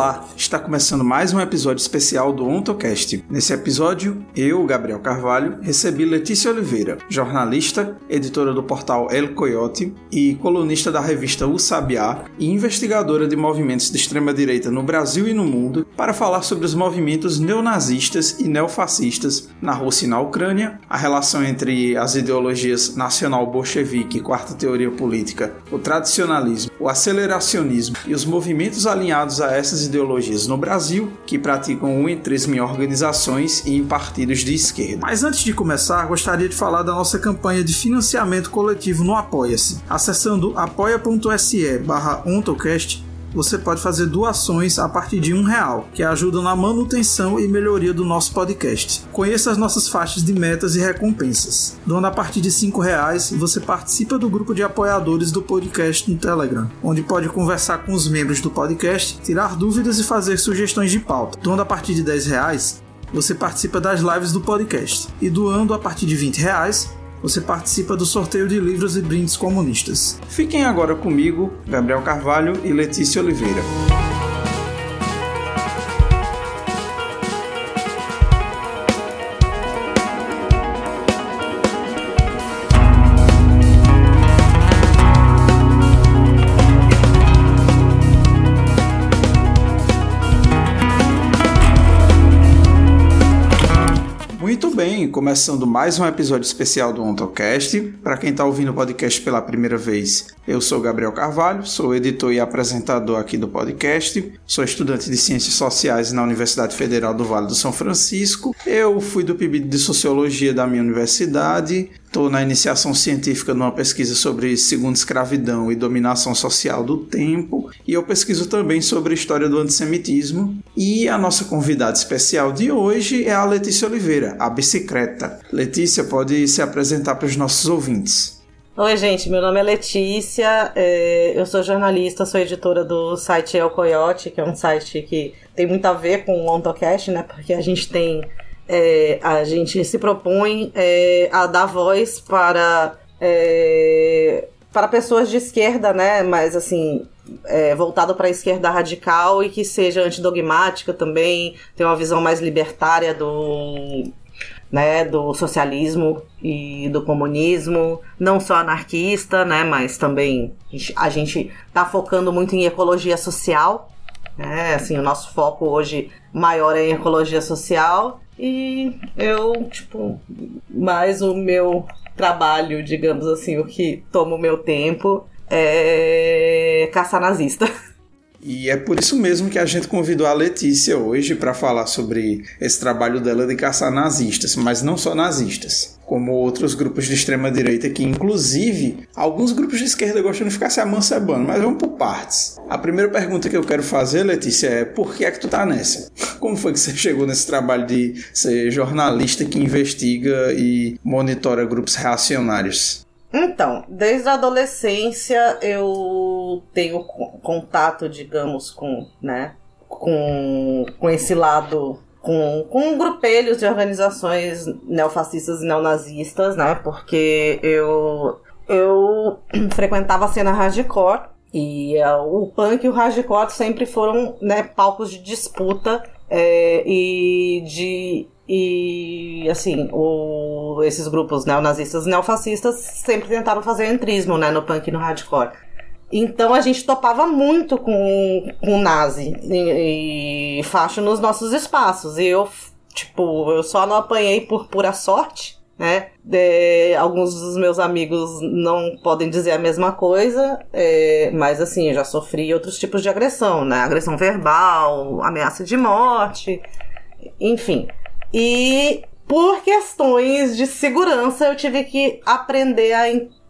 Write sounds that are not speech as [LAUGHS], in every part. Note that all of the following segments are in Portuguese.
Olá, está começando mais um episódio especial do OntoCast. Nesse episódio, eu, Gabriel Carvalho, recebi Letícia Oliveira, jornalista, editora do portal El Coyote e colunista da revista O Sabiá e investigadora de movimentos de extrema-direita no Brasil e no mundo, para falar sobre os movimentos neonazistas e neofascistas na Rússia e na Ucrânia, a relação entre as ideologias nacional-bolchevique e quarta teoria política, o tradicionalismo, o aceleracionismo e os movimentos alinhados a essa diversas ideologias no Brasil que praticam o entrismo em organizações e em partidos de esquerda. Mas antes de começar, gostaria de falar da nossa campanha de financiamento coletivo no Apoia-se. Acessando apoia.se barra você pode fazer doações a partir de um real, que ajudam na manutenção e melhoria do nosso podcast. Conheça as nossas faixas de metas e recompensas. Doando a partir de cinco reais, você participa do grupo de apoiadores do podcast no Telegram, onde pode conversar com os membros do podcast, tirar dúvidas e fazer sugestões de pauta. Doando a partir de dez reais, você participa das lives do podcast. E doando a partir de 20 reais, você participa do sorteio de livros e brindes comunistas. Fiquem agora comigo, Gabriel Carvalho e Letícia Oliveira. Começando mais um episódio especial do OntoCast. Para quem está ouvindo o podcast pela primeira vez, eu sou Gabriel Carvalho, sou editor e apresentador aqui do podcast, sou estudante de Ciências Sociais na Universidade Federal do Vale do São Francisco. Eu fui do PIB de Sociologia da minha universidade, Estou na iniciação científica numa pesquisa sobre segunda escravidão e dominação social do tempo, e eu pesquiso também sobre a história do antissemitismo. E a nossa convidada especial de hoje é a Letícia Oliveira, a bicicleta. Letícia, pode se apresentar para os nossos ouvintes. Oi, gente, meu nome é Letícia, é, eu sou jornalista, sou editora do site El Coyote, que é um site que tem muito a ver com o OntoCast, né? Porque a gente tem é, a gente se propõe é, a dar voz para, é, para pessoas de esquerda, né? Mas assim, é, voltado para a esquerda radical e que seja antidogmática também, tem uma visão mais libertária do, né, do socialismo e do comunismo, não só anarquista, né, mas também a gente está focando muito em ecologia social, né, assim, o nosso foco hoje maior é em ecologia social e eu, tipo, mais o meu trabalho, digamos assim, o que toma o meu tempo é caçar nazista. [LAUGHS] E é por isso mesmo que a gente convidou a Letícia hoje para falar sobre esse trabalho dela de caçar nazistas, mas não só nazistas como outros grupos de extrema direita que, inclusive, alguns grupos de esquerda gostam de ficar se amancebando, mas vamos por partes. A primeira pergunta que eu quero fazer, Letícia, é por que é que tu tá nessa? Como foi que você chegou nesse trabalho de ser jornalista que investiga e monitora grupos reacionários? Então, desde a adolescência eu tenho contato, digamos, com, né, com, com esse lado com, com grupelhos de organizações neofascistas e neonazistas, né? Porque eu, eu [CLEARS THROAT] frequentava a cena hardcore e uh, o punk e o hardcore sempre foram né, palcos de disputa é, e de e assim o, esses grupos neonazistas e neofascistas sempre tentaram fazer entrismo né, no punk e no hardcore. Então a gente topava muito com, com nazi e, e facho nos nossos espaços. E eu, tipo, eu só não apanhei por pura sorte, né? De, alguns dos meus amigos não podem dizer a mesma coisa, é, mas assim, eu já sofri outros tipos de agressão, né? Agressão verbal, ameaça de morte, enfim. E por questões de segurança eu tive que aprender a,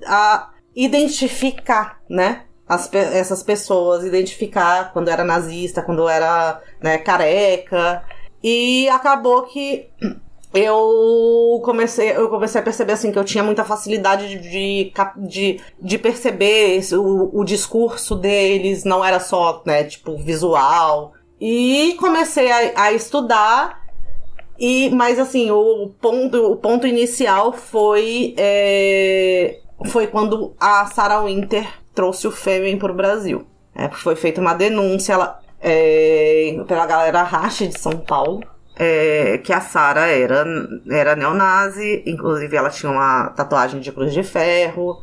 a identificar, né? as, essas pessoas, identificar quando era nazista, quando era né, careca. E acabou que eu comecei, eu comecei a perceber assim que eu tinha muita facilidade de, de, de perceber o, o discurso deles, não era só, né, tipo, visual. E comecei a, a estudar e, mas assim, o ponto, o ponto inicial foi, é, foi quando a Sarah Winter trouxe o Fêmen para o Brasil. É, foi feita uma denúncia, ela, é, pela galera racha de São Paulo. É, que a Sara era, era neonazi, inclusive ela tinha uma tatuagem de cruz de ferro.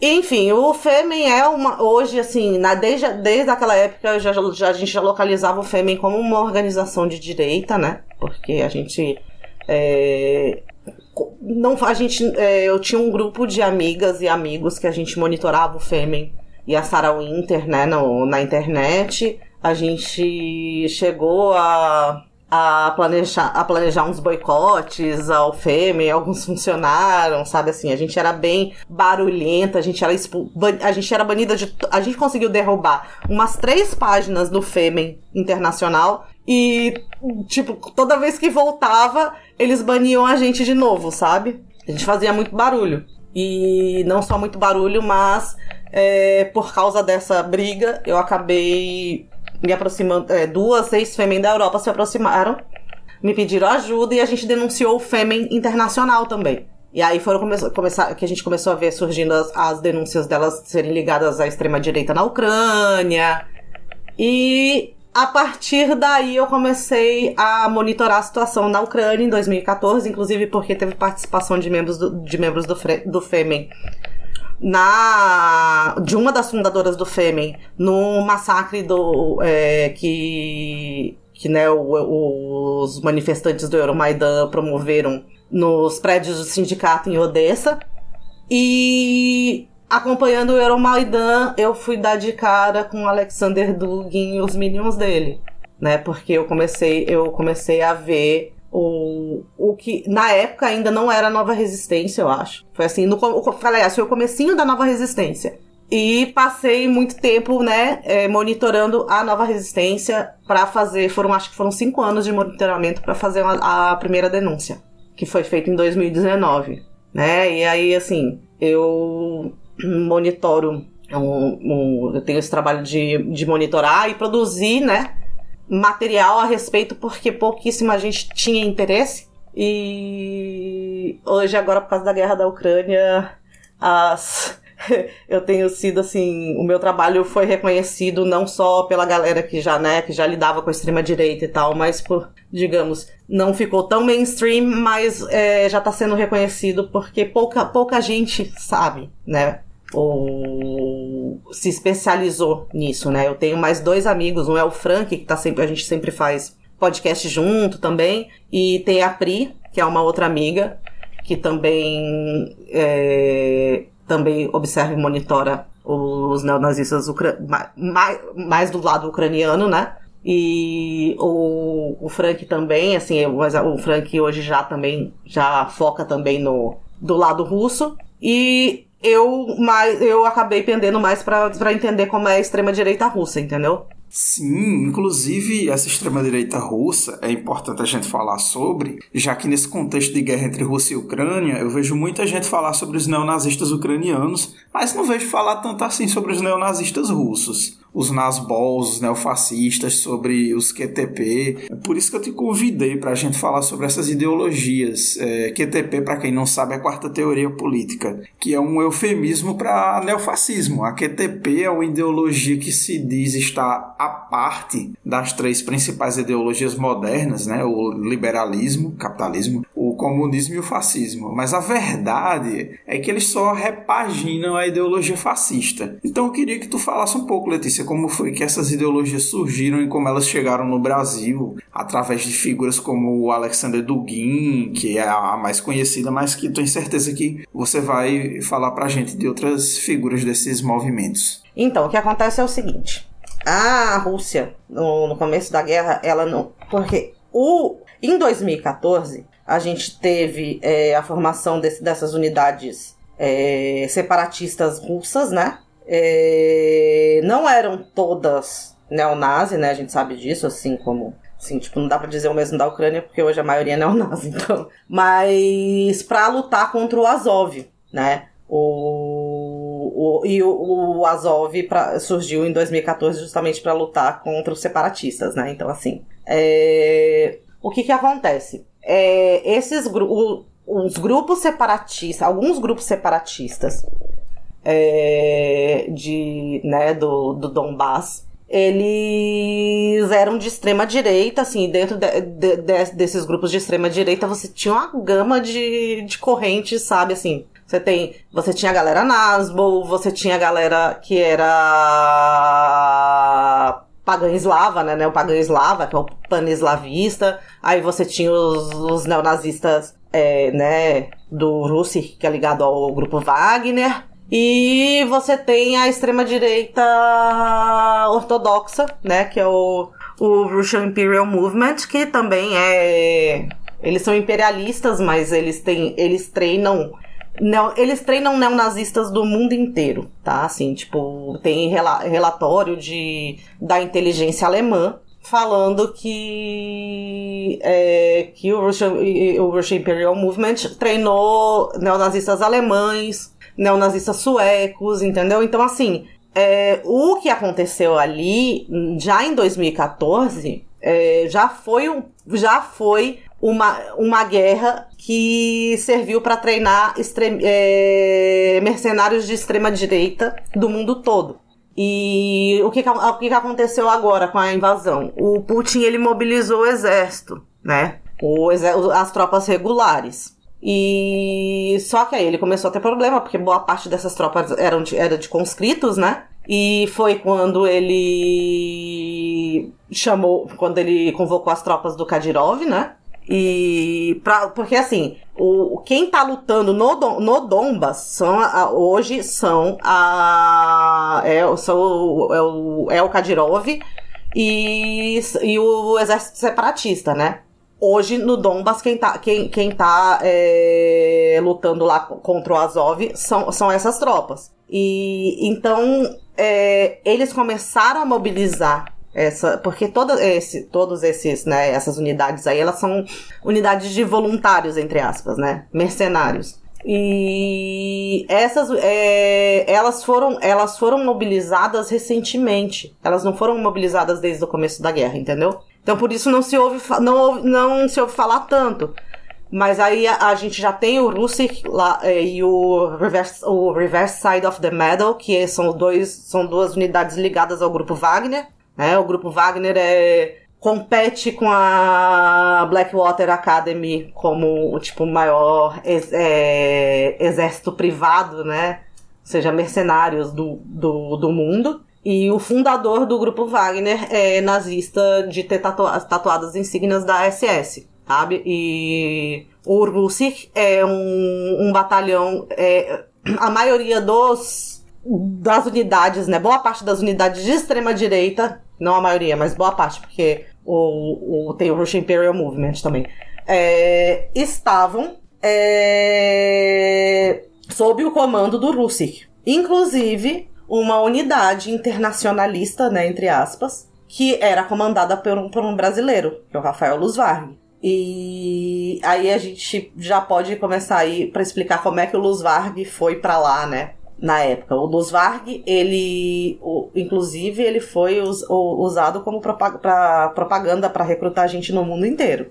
Enfim, o Fêmen é uma. Hoje, assim, na, desde, desde aquela época já, já, a gente já localizava o Fêmen como uma organização de direita, né? Porque a gente. É, não, a gente é, eu tinha um grupo de amigas e amigos que a gente monitorava o Fêmen e a Sarah Winter, né, no, na internet. A gente chegou a a planejar, a planejar uns boicotes ao Fêmen, alguns funcionaram, sabe assim, a gente era bem barulhenta, a gente era expu a gente era banida de a gente conseguiu derrubar umas três páginas do Fêmen internacional e tipo, toda vez que voltava, eles baniam a gente de novo, sabe? A gente fazia muito barulho. E não só muito barulho, mas é, por causa dessa briga, eu acabei me aproximando, é, duas ex-fêmen da Europa se aproximaram, me pediram ajuda e a gente denunciou o Fêmen Internacional também. E aí foram come começar, que a gente começou a ver surgindo as, as denúncias delas serem ligadas à extrema-direita na Ucrânia. E a partir daí eu comecei a monitorar a situação na Ucrânia em 2014, inclusive porque teve participação de membros do, de membros do, do Fêmen na de uma das fundadoras do Fêmen no massacre do é, que que né, o, os manifestantes do Euromaidan promoveram nos prédios do sindicato em Odessa. E acompanhando o Euromaidan eu fui dar de cara com Alexander Dugin e os minions dele né? Porque eu comecei eu comecei a ver o, o que na época ainda não era Nova Resistência, eu acho. Foi assim, no, aliás, foi o comecinho da Nova Resistência. E passei muito tempo, né, é, monitorando a Nova Resistência para fazer, foram acho que foram cinco anos de monitoramento para fazer a, a primeira denúncia, que foi feita em 2019, né? E aí, assim, eu monitoro, um, um, eu tenho esse trabalho de, de monitorar e produzir, né, material a respeito porque pouquíssima gente tinha interesse. E hoje, agora, por causa da guerra da Ucrânia, as. [LAUGHS] eu tenho sido assim, o meu trabalho foi reconhecido não só pela galera que já, né, que já lidava com a extrema direita e tal, mas por, digamos, não ficou tão mainstream, mas é, já está sendo reconhecido porque pouca, pouca gente sabe, né, ou se especializou nisso, né? Eu tenho mais dois amigos, um é o Frank, que tá sempre, a gente sempre faz podcast junto também, e tem a Pri, que é uma outra amiga, que também é, também observa e monitora os neonazistas mais, mais do lado ucraniano, né? E o, o Frank também, assim, o Frank hoje já também já foca também no do lado russo. E eu, mais, eu acabei pendendo mais para entender como é a extrema-direita russa, entendeu? Sim, inclusive essa extrema-direita russa é importante a gente falar sobre, já que nesse contexto de guerra entre Rússia e Ucrânia, eu vejo muita gente falar sobre os neonazistas ucranianos, mas não vejo falar tanto assim sobre os neonazistas russos os Nasbols, os neofascistas, sobre os QTP. É por isso que eu te convidei para a gente falar sobre essas ideologias. É, QTP, para quem não sabe, é a quarta teoria política, que é um eufemismo para neofascismo. A QTP é uma ideologia que se diz estar à parte das três principais ideologias modernas, né? o liberalismo, capitalismo, o comunismo e o fascismo. Mas a verdade é que eles só repaginam a ideologia fascista. Então eu queria que tu falasse um pouco, Letícia, como foi que essas ideologias surgiram e como elas chegaram no Brasil através de figuras como o Alexander Dugin, que é a mais conhecida, mas que tenho certeza que você vai falar pra gente de outras figuras desses movimentos. Então, o que acontece é o seguinte: a Rússia, no, no começo da guerra, ela não. Porque o, em 2014, a gente teve é, a formação desse, dessas unidades é, separatistas russas, né? É, não eram todas neonazi, né? A gente sabe disso, assim como. Assim, tipo, não dá pra dizer o mesmo da Ucrânia, porque hoje a maioria é neonazi, [LAUGHS] então. Mas pra lutar contra o Azov, né? O, o, e o, o Azov pra, surgiu em 2014 justamente para lutar contra os separatistas, né? Então, assim. É, o que que acontece? É, esses. Os grupos separatistas, alguns grupos separatistas é, de, né, do, do Donbass, eles eram de extrema direita, assim, dentro de, de, de, desses grupos de extrema direita você tinha uma gama de, de correntes, sabe, assim. Você tem, você tinha a galera Nasbo, você tinha a galera que era pagã eslava, né, né, o pagã eslava, que é o paneslavista, aí você tinha os, os neonazistas, é, né, do Russi, que é ligado ao grupo Wagner, e você tem a extrema-direita ortodoxa, né? Que é o, o Russian Imperial Movement, que também é. Eles são imperialistas, mas eles têm. Eles treinam. Não, eles treinam neonazistas do mundo inteiro, tá? Assim, tipo, tem rela relatório de, da inteligência alemã falando que, é, que o, Russian, o Russian Imperial Movement treinou neonazistas alemães, neonazistas suecos, entendeu? Então, assim, é, o que aconteceu ali, já em 2014, é, já foi, um, já foi uma, uma guerra que serviu para treinar é, mercenários de extrema direita do mundo todo. E o que, o que aconteceu agora com a invasão? O Putin ele mobilizou o exército, né? O, as tropas regulares. E só que aí ele começou a ter problema, porque boa parte dessas tropas eram de, era de conscritos, né? E foi quando ele chamou, quando ele convocou as tropas do Kadyrov, né? E pra, porque assim, o, quem tá lutando no, no Donbas são a, hoje são a é, são, é, o, é o Kadyrov e, e o exército separatista, né? Hoje, no Donbass, quem tá, quem, quem tá é, lutando lá contra o Azov são, são essas tropas. E então é, eles começaram a mobilizar essa, porque toda esse, todos esses, né, essas unidades aí, elas são unidades de voluntários, entre aspas, né, mercenários. E essas, é, elas foram, elas foram mobilizadas recentemente. Elas não foram mobilizadas desde o começo da guerra, entendeu? Então por isso não se ouve, não, não se ouve falar tanto. Mas aí a, a gente já tem o Russick lá, é, e o reverse, o reverse Side of the Medal, que são, dois, são duas unidades ligadas ao grupo Wagner. Né? O grupo Wagner é, compete com a Blackwater Academy como o tipo maior ex, é, exército privado, né? Ou seja, mercenários do, do, do mundo. E o fundador do grupo Wagner é nazista de ter tatua tatuadas insígnias da SS, sabe? E o Russich é um, um batalhão. É, a maioria dos das unidades, né? Boa parte das unidades de extrema direita, não a maioria, mas boa parte, porque o, o tem o Russian Imperial Movement também, é, estavam é, sob o comando do Russich. Inclusive, uma unidade internacionalista, né, entre aspas, que era comandada por um, por um brasileiro, que é o Rafael Luz Varg. E aí a gente já pode começar aí para explicar como é que o Luz Varg foi para lá, né? Na época, o Luz Varg, ele, o, inclusive, ele foi us, o, usado como propag pra, propaganda para recrutar gente no mundo inteiro.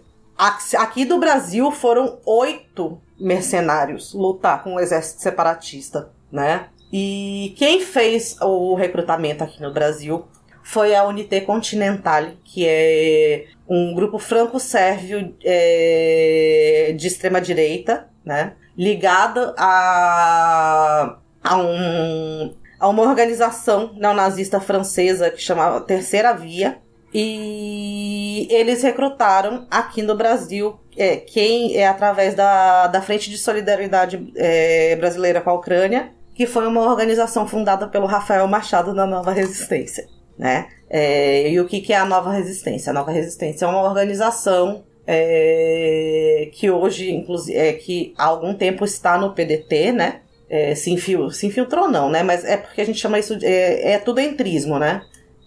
Aqui do Brasil foram oito mercenários lutar com o exército separatista, né? E quem fez o recrutamento aqui no Brasil foi a Unité Continentale, que é um grupo franco-sérvio é, de extrema-direita, né? Ligado a, a, um, a uma organização neonazista francesa que chamava Terceira Via. E eles recrutaram aqui no Brasil é, quem é através da, da Frente de Solidariedade é, Brasileira com a Ucrânia que foi uma organização fundada pelo Rafael Machado na Nova Resistência, né? É, e o que, que é a Nova Resistência? A Nova Resistência é uma organização é, que hoje, inclusive, é, que há algum tempo está no PDT, né? É, se, infil, se infiltrou não, né? Mas é porque a gente chama isso de, é, é tudo entrismo, né?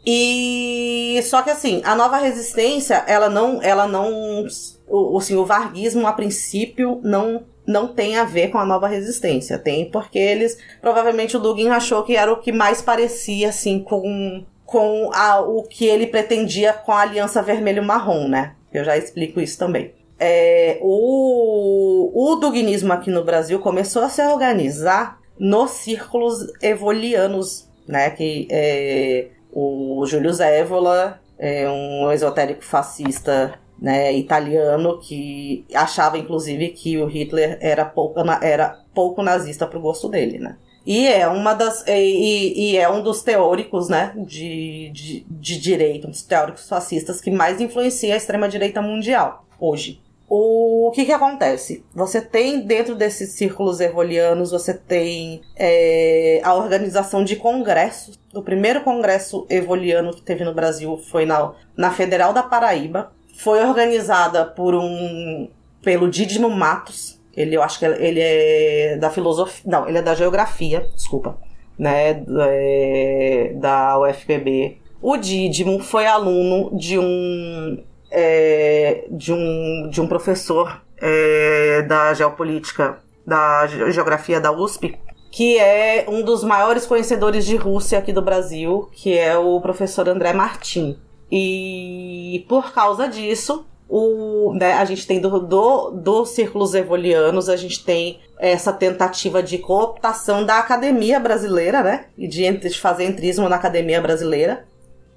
E só que assim, a nova resistência, ela não, ela não, o, assim, varguismo a princípio não não tem a ver com a nova resistência. Tem porque eles. Provavelmente o Dugin achou que era o que mais parecia, assim, com, com a, o que ele pretendia com a Aliança Vermelho-Marrom, né? Eu já explico isso também. É, o, o Duginismo aqui no Brasil começou a se organizar nos círculos evolianos, né? Que, é, o Júlio Zévola, é um esotérico fascista né, italiano que achava inclusive que o Hitler era pouco, era pouco nazista pro gosto dele, né? E é uma das e, e é um dos teóricos, né, de, de, de um dos teóricos fascistas que mais influencia a extrema direita mundial hoje. O que que acontece? Você tem dentro desses círculos evolianos, você tem é, a organização de congressos. O primeiro congresso evoliano que teve no Brasil foi na, na Federal da Paraíba. Foi organizada por um pelo Didimo Matos. Ele, eu acho que ele é da filosofia, não, ele é da geografia, desculpa, né, é, da UFPB. O Didimo foi aluno de um é, de, um, de um professor é, da geopolítica, da geografia da USP, que é um dos maiores conhecedores de Rússia aqui do Brasil, que é o professor André Martin. E por causa disso, o, né, a gente tem do, do, dos círculos evolianos, a gente tem essa tentativa de cooptação da academia brasileira, né? E de, de fazer entrismo na academia brasileira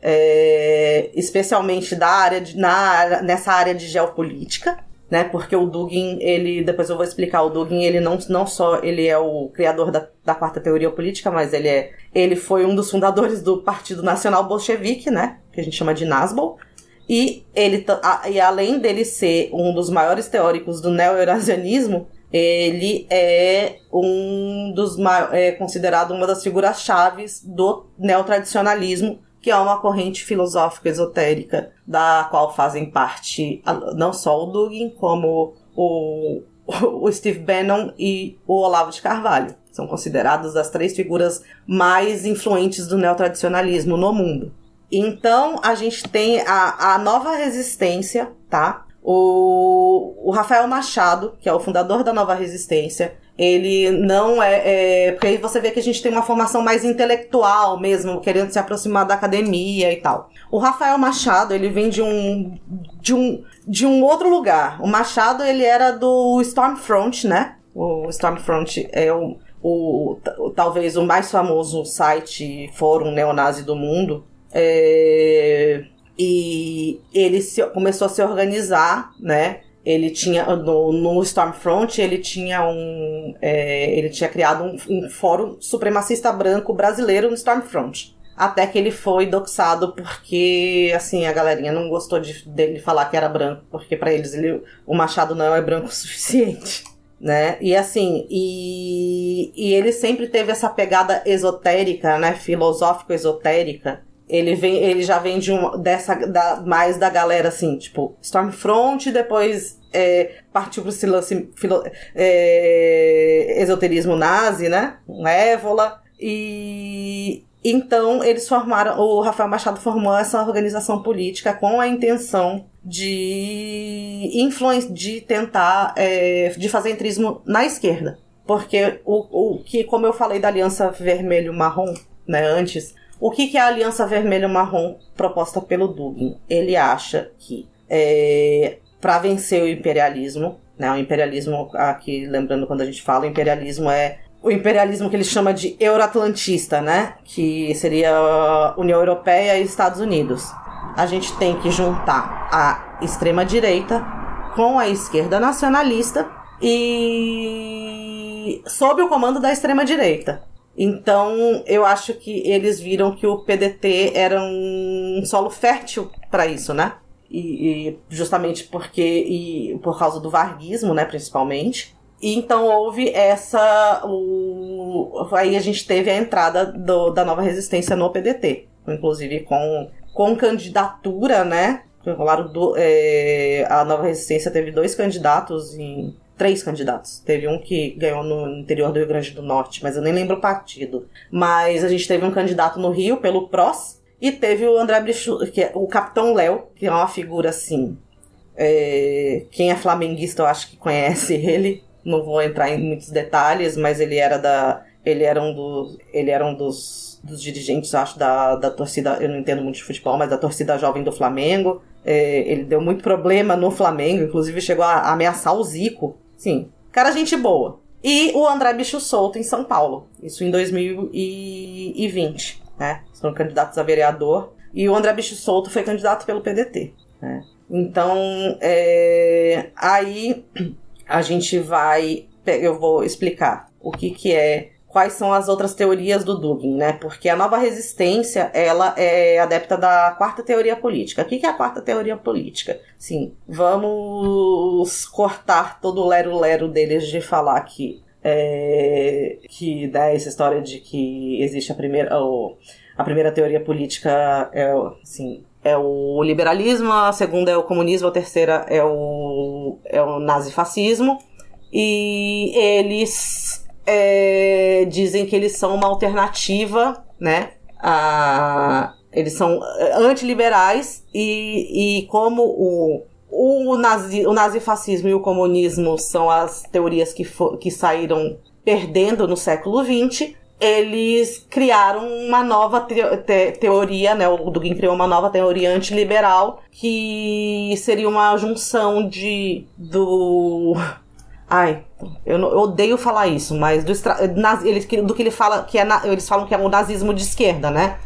é, especialmente da área de, na, nessa área de geopolítica, né? Porque o Dugin, ele, depois eu vou explicar, o Dugin, ele não, não só ele é o criador da, da quarta teoria política, mas ele é, ele foi um dos fundadores do Partido Nacional Bolchevique, né? Que a gente chama de Nazbol. E ele, e além dele ser um dos maiores teóricos do neo-eurasianismo, ele é um dos é considerado uma das figuras chaves do neotradicionalismo que é uma corrente filosófica esotérica da qual fazem parte não só o Dugin, como o, o Steve Bannon e o Olavo de Carvalho. São considerados as três figuras mais influentes do neotradicionalismo no mundo. Então, a gente tem a, a nova resistência, tá? O, o Rafael Machado, que é o fundador da nova resistência, ele não é, é, Porque aí você vê que a gente tem uma formação mais intelectual mesmo, querendo se aproximar da academia e tal. O Rafael Machado, ele vem de um. de um. de um outro lugar. O Machado, ele era do Stormfront, né? O Stormfront é o, o, o talvez o mais famoso site fórum neonazi do mundo. É, e ele se, começou a se organizar, né? Ele tinha no, no Stormfront ele tinha um é, ele tinha criado um, um, fórum supremacista branco brasileiro no Stormfront. Até que ele foi doxado porque assim a galerinha não gostou de, dele falar que era branco porque para eles ele, o Machado não é branco [LAUGHS] o suficiente né? E assim e, e ele sempre teve essa pegada esotérica né? Filosófico esotérica ele vem, ele já vem de um dessa da, mais da galera assim, tipo Stormfront, depois é, partiu para esse lance filo, é, esoterismo nazi, né? Um Évola e então eles formaram, o Rafael Machado formou essa organização política com a intenção de influência, de tentar, é, de fazer entrismo na esquerda, porque o, o que, como eu falei da aliança vermelho-marrom, né, antes, o que, que é a Aliança Vermelho-Marrom proposta pelo Dugin? Ele acha que é, para vencer o imperialismo, né, o imperialismo, aqui lembrando quando a gente fala, o imperialismo é o imperialismo que ele chama de euroatlantista, né, que seria União Europeia e Estados Unidos. A gente tem que juntar a extrema direita com a esquerda nacionalista e sob o comando da extrema direita. Então, eu acho que eles viram que o PDT era um solo fértil para isso, né? E, e, justamente porque e por causa do varguismo, né, principalmente. E então houve essa o, aí a gente teve a entrada do, da nova resistência no PDT, inclusive com com candidatura, né? Rolaram do, é, a nova resistência teve dois candidatos em três candidatos. Teve um que ganhou no interior do Rio Grande do Norte, mas eu nem lembro o partido. Mas a gente teve um candidato no Rio pelo PROS e teve o André Brichu, que é o Capitão Léo, que é uma figura assim. É, quem é flamenguista eu acho que conhece [LAUGHS] ele. Não vou entrar em muitos detalhes, mas ele era da. Ele era um dos. Ele era um dos, dos dirigentes, acho, da, da torcida. Eu não entendo muito de futebol, mas da torcida jovem do Flamengo. É, ele deu muito problema no Flamengo, inclusive chegou a ameaçar o Zico Sim. Cara, gente boa. E o André Bicho Solto em São Paulo. Isso em 2020. né? Foram candidatos a vereador. E o André Bicho Solto foi candidato pelo PDT, né? Então, é, aí a gente vai. Eu vou explicar o que, que é quais são as outras teorias do Dugin, né? Porque a nova resistência, ela é adepta da quarta teoria política. O que é a quarta teoria política? Sim, vamos cortar todo o lero-lero deles de falar que é, que dá essa história de que existe a primeira o, a primeira teoria política é assim é o liberalismo, a segunda é o comunismo, a terceira é o, é o nazifascismo. E eles é, dizem que eles são uma alternativa, né? A, eles são antiliberais e, e como o, o, nazi, o nazifascismo e o comunismo são as teorias que, for, que saíram perdendo no século XX, eles criaram uma nova te te teoria, né? O Dugin criou uma nova teoria antiliberal que seria uma junção de do Ai, eu, não, eu, odeio falar isso, mas do, eles, do que ele fala, que é, eles falam que é o nazismo de esquerda, né?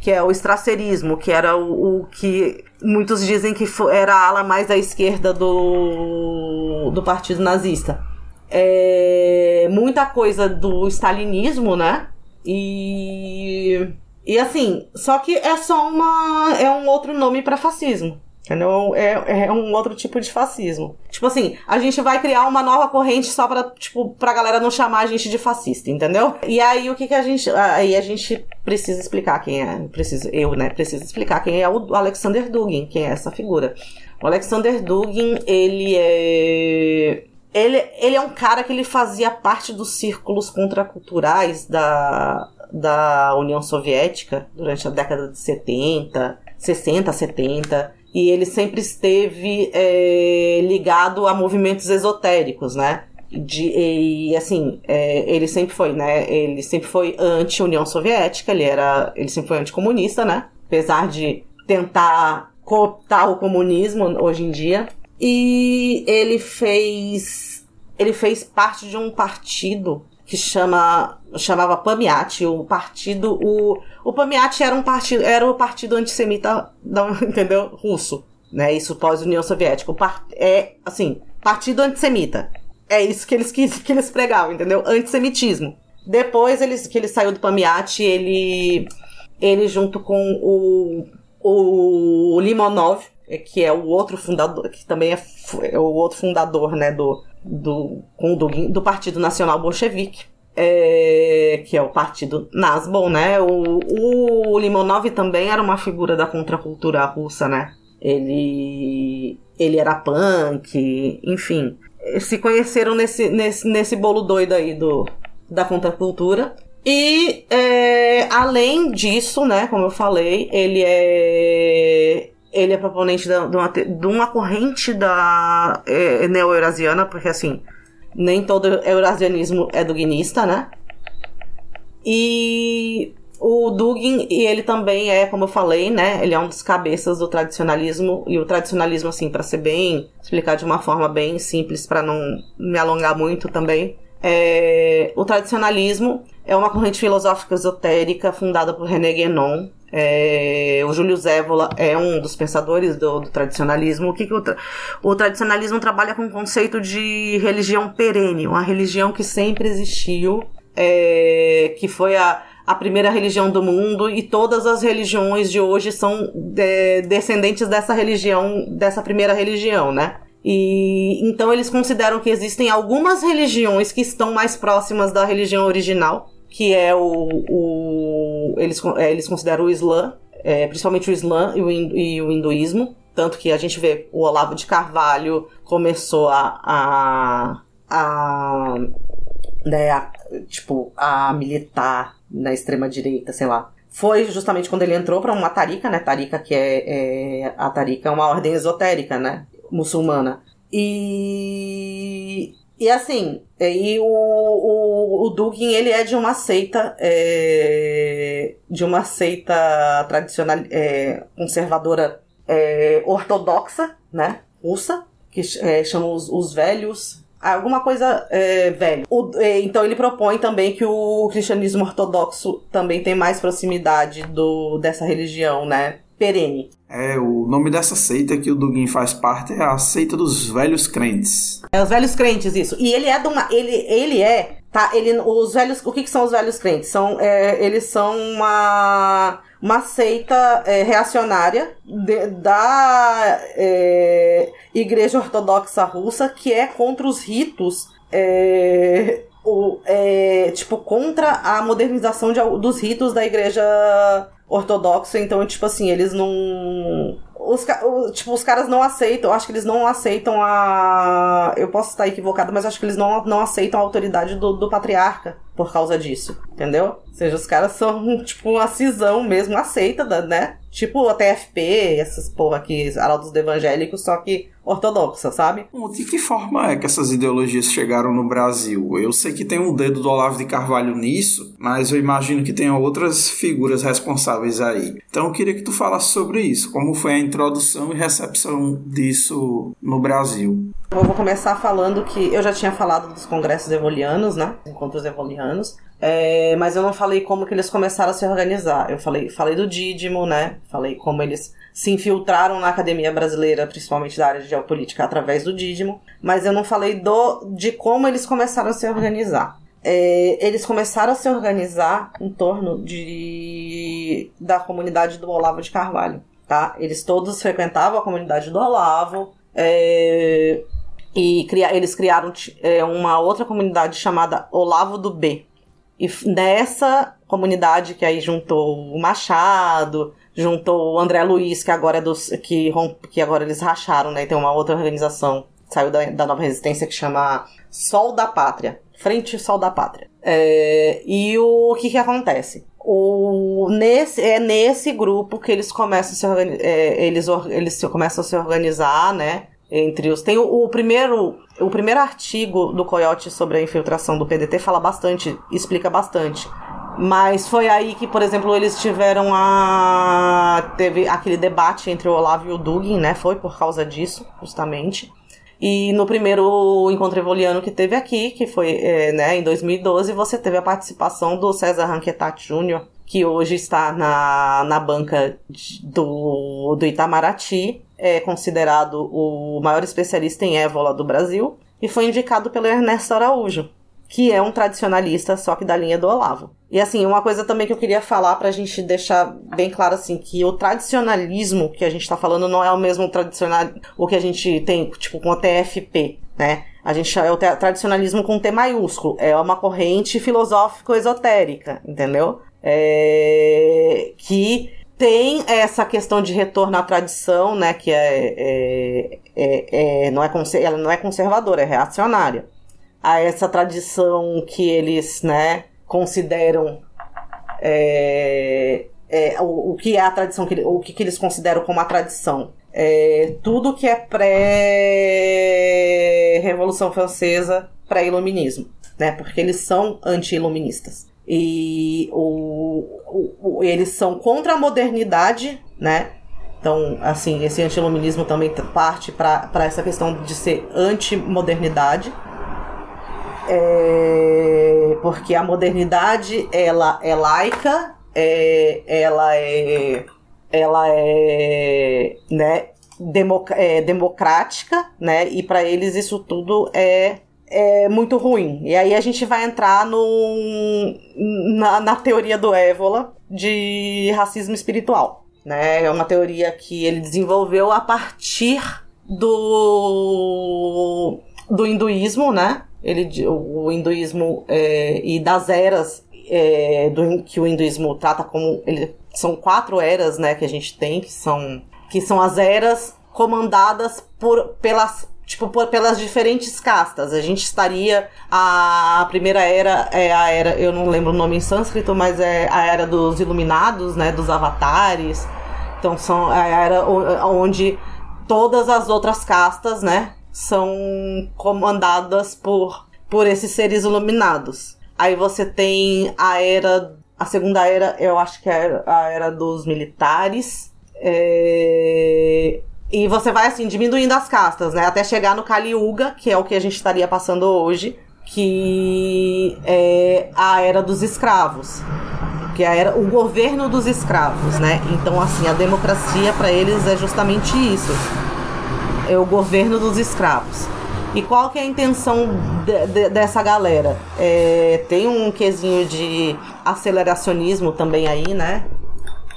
Que é o estracerismo, que era o, o que muitos dizem que foi, era a ala mais à esquerda do, do partido nazista. É, muita coisa do stalinismo, né? E, e assim, só que é só uma. É um outro nome para fascismo. Entendeu? É, é um outro tipo de fascismo. Tipo assim, a gente vai criar uma nova corrente só pra, tipo, pra galera não chamar a gente de fascista, entendeu? E aí o que que a gente. Aí a gente precisa explicar quem é. Preciso, eu, né? Preciso explicar quem é o Alexander Dugin, quem é essa figura. O Alexander Dugin, ele é. Ele, ele é um cara que ele fazia parte dos círculos contraculturais da, da União Soviética durante a década de 70, 60, 70 e ele sempre esteve é, ligado a movimentos esotéricos, né? De, e assim, é, ele sempre foi, né? Ele sempre foi anti-União Soviética, ele era. Ele sempre foi anticomunista, né? Apesar de tentar cooptar o comunismo hoje em dia. E ele fez. Ele fez parte de um partido que chama chamava PAMIAT, o partido o o PAMIAT era um partido era o partido antissemita [LAUGHS] entendeu? russo, né? Isso pós União Soviética. O part, é assim, partido antissemita. É isso que eles que, que eles pregavam, entendeu? Antissemitismo. Depois eles que ele saiu do PAMIAT, ele ele junto com o o Limonov, que é o outro fundador, que também é, é o outro fundador, né, do do, do, do Partido Nacional Bolchevique, é, que é o partido Nasbon, né? O, o Limonov também era uma figura da contracultura russa, né? Ele, ele era punk, enfim. Se conheceram nesse, nesse, nesse bolo doido aí do, da contracultura. E é, além disso, né, como eu falei, ele é ele é proponente de uma, de uma corrente da é, neo-eurasiana, porque assim, nem todo eurasianismo é duginista, né? E o Dugin, e ele também é, como eu falei, né? Ele é um dos cabeças do tradicionalismo, e o tradicionalismo, assim, para ser bem, explicar de uma forma bem simples, para não me alongar muito também, é, o tradicionalismo é uma corrente filosófica esotérica fundada por René Guénon, é, o Júlio Zévola é um dos pensadores do, do tradicionalismo. O que, que o, tra o, tradicionalismo trabalha com o conceito de religião perene, uma religião que sempre existiu, é, que foi a, a primeira religião do mundo e todas as religiões de hoje são de, descendentes dessa religião, dessa primeira religião, né? E então eles consideram que existem algumas religiões que estão mais próximas da religião original, que é o, o eles, é, eles consideram o Islã, é, principalmente o Islã e o, e o hinduísmo, tanto que a gente vê o Olavo de Carvalho começou a, a, a né, a, tipo, a militar na extrema direita, sei lá. Foi justamente quando ele entrou para uma tarika, né? Tarika que é, é a tarika é uma ordem esotérica, né? Muçulmana. E e assim, e o, o, o Dugin, ele é de uma seita, é, de uma seita tradicional, é, conservadora é, ortodoxa, né, russa, que é, chama os, os velhos alguma coisa é, velho. O, é, então ele propõe também que o cristianismo ortodoxo também tem mais proximidade do, dessa religião, né? Perene. É, o nome dessa seita que o Dugin faz parte é a seita dos velhos crentes. É os velhos crentes, isso. E ele é de uma. Ele, ele é. Tá, ele, os velhos. O que, que são os velhos crentes? São, é, eles são uma uma seita é, reacionária de, da é, Igreja Ortodoxa Russa que é contra os ritos. É, o, é, tipo, contra a modernização de, dos ritos da igreja ortodoxa. Então, tipo assim, eles não os, tipo, os caras não aceitam, acho que eles não aceitam a. Eu posso estar equivocado, mas acho que eles não, não aceitam a autoridade do, do patriarca por causa disso, entendeu? Ou seja, os caras são, [LAUGHS] tipo, uma cisão mesmo, aceita, né? Tipo a TFP, essas porra aqui, arautos evangélicos, só que ortodoxa, sabe? De que forma é que essas ideologias chegaram no Brasil? Eu sei que tem um dedo do Olavo de Carvalho nisso, mas eu imagino que tenha outras figuras responsáveis aí. Então eu queria que tu falasse sobre isso, como foi a introdução e recepção disso no Brasil. Eu vou começar falando que eu já tinha falado dos congressos evolianos, né? Encontros evolianos. É, mas eu não falei como que eles começaram a se organizar. Eu falei, falei do Dídimo, né? Falei como eles se infiltraram na academia brasileira, principalmente da área de geopolítica, através do Dídimo. Mas eu não falei do, de como eles começaram a se organizar. É, eles começaram a se organizar em torno de, da comunidade do Olavo de Carvalho. Tá? Eles todos frequentavam a comunidade do Olavo. É, e cria, eles criaram é, uma outra comunidade chamada Olavo do B. E nessa comunidade que aí juntou o Machado, juntou o André Luiz, que agora é dos. que, rompe, que agora eles racharam, né? Tem uma outra organização, saiu da, da nova resistência que chama Sol da Pátria. Frente Sol da Pátria. É, e o que que acontece? O, nesse, é nesse grupo que eles começam a se organizar, é, eles, eles começam a se organizar, né? entre os. Tem o, o, primeiro. O primeiro artigo do Coyote sobre a infiltração do PDT fala bastante, explica bastante. Mas foi aí que, por exemplo, eles tiveram a. Teve aquele debate entre o Olavo e o Dugin, né? Foi por causa disso, justamente. E no primeiro encontro evoliano que teve aqui, que foi é, né, em 2012, você teve a participação do César Ranquetat Júnior, que hoje está na, na banca do, do Itamaraty, é considerado o maior especialista em évola do Brasil, e foi indicado pelo Ernesto Araújo, que é um tradicionalista, só que da linha do Olavo. E assim, uma coisa também que eu queria falar pra gente deixar bem claro assim, que o tradicionalismo que a gente tá falando não é o mesmo tradicional o que a gente tem, tipo, com o TFP, né? A gente é o tradicionalismo com T maiúsculo, é uma corrente filosófico-esotérica, entendeu? é, que tem essa questão de retorno à tradição, né, que é, é, é, é não é ela não é conservadora, é reacionária. A essa tradição que eles, né, consideram é, é, o, o, que é a tradição, o que, que eles consideram como a tradição. É, tudo que é pré-Revolução Francesa, pré-Iluminismo, né? Porque eles são anti-iluministas. E o, o, o, eles são contra a modernidade, né? Então, assim, esse anti-iluminismo também parte para essa questão de ser anti-modernidade. É, porque a modernidade, ela é laica, é, ela é... Ela é, né, democ é democrática, né? E para eles isso tudo é é muito ruim. E aí a gente vai entrar no, na, na teoria do Évola de racismo espiritual. Né? É uma teoria que ele desenvolveu a partir do, do hinduísmo, né? Ele, o hinduísmo é, e das eras é, do, que o hinduísmo trata como. Ele, são quatro eras né, que a gente tem, que são, que são as eras comandadas por, pelas tipo, por, pelas diferentes castas. A gente estaria. A primeira era é a era, eu não lembro o nome em sânscrito, mas é a era dos iluminados, né? Dos avatares. Então são é a era onde todas as outras castas, né? São comandadas por, por esses seres iluminados. Aí você tem a era. A segunda era, eu acho que é a era dos militares. É, E você vai, assim, diminuindo as castas, né? Até chegar no Kali Yuga, que é o que a gente estaria passando hoje, que é a era dos escravos. Que é era o governo dos escravos, né? Então, assim, a democracia para eles é justamente isso. É o governo dos escravos. E qual que é a intenção de, de, dessa galera? É, tem um quesinho de aceleracionismo também aí, né?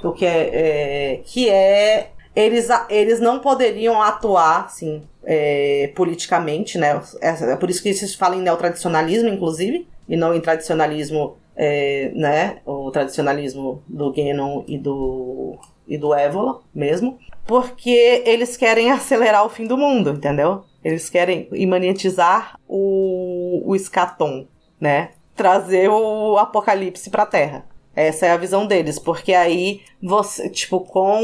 O que é, é que é eles, eles não poderiam atuar, assim, é, politicamente, né? É, é, por isso que se fala em neotradicionalismo, inclusive, e não em tradicionalismo, é, né? O tradicionalismo do Genon e do, e do Évola mesmo. Porque eles querem acelerar o fim do mundo, entendeu? Eles querem imanetizar o, o escatom, né? Trazer o apocalipse pra Terra. Essa é a visão deles, porque aí você, tipo, com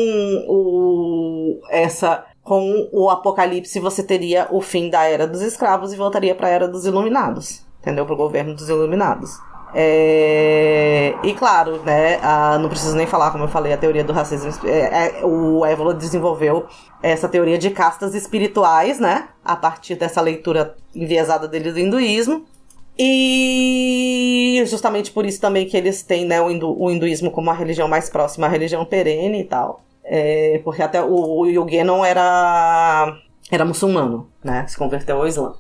o essa com o apocalipse você teria o fim da era dos escravos e voltaria para a era dos iluminados, entendeu? Para o governo dos iluminados. É... E claro, né, a, não preciso nem falar, como eu falei, a teoria do racismo. É, é, o Évola desenvolveu essa teoria de castas espirituais, né, a partir dessa leitura enviesada dele do hinduísmo. E justamente por isso também que eles têm né, o, hindu, o hinduísmo como a religião mais próxima à religião perene e tal. É, porque até o, o Yugenon era, era muçulmano, né? Se converteu ao Islã.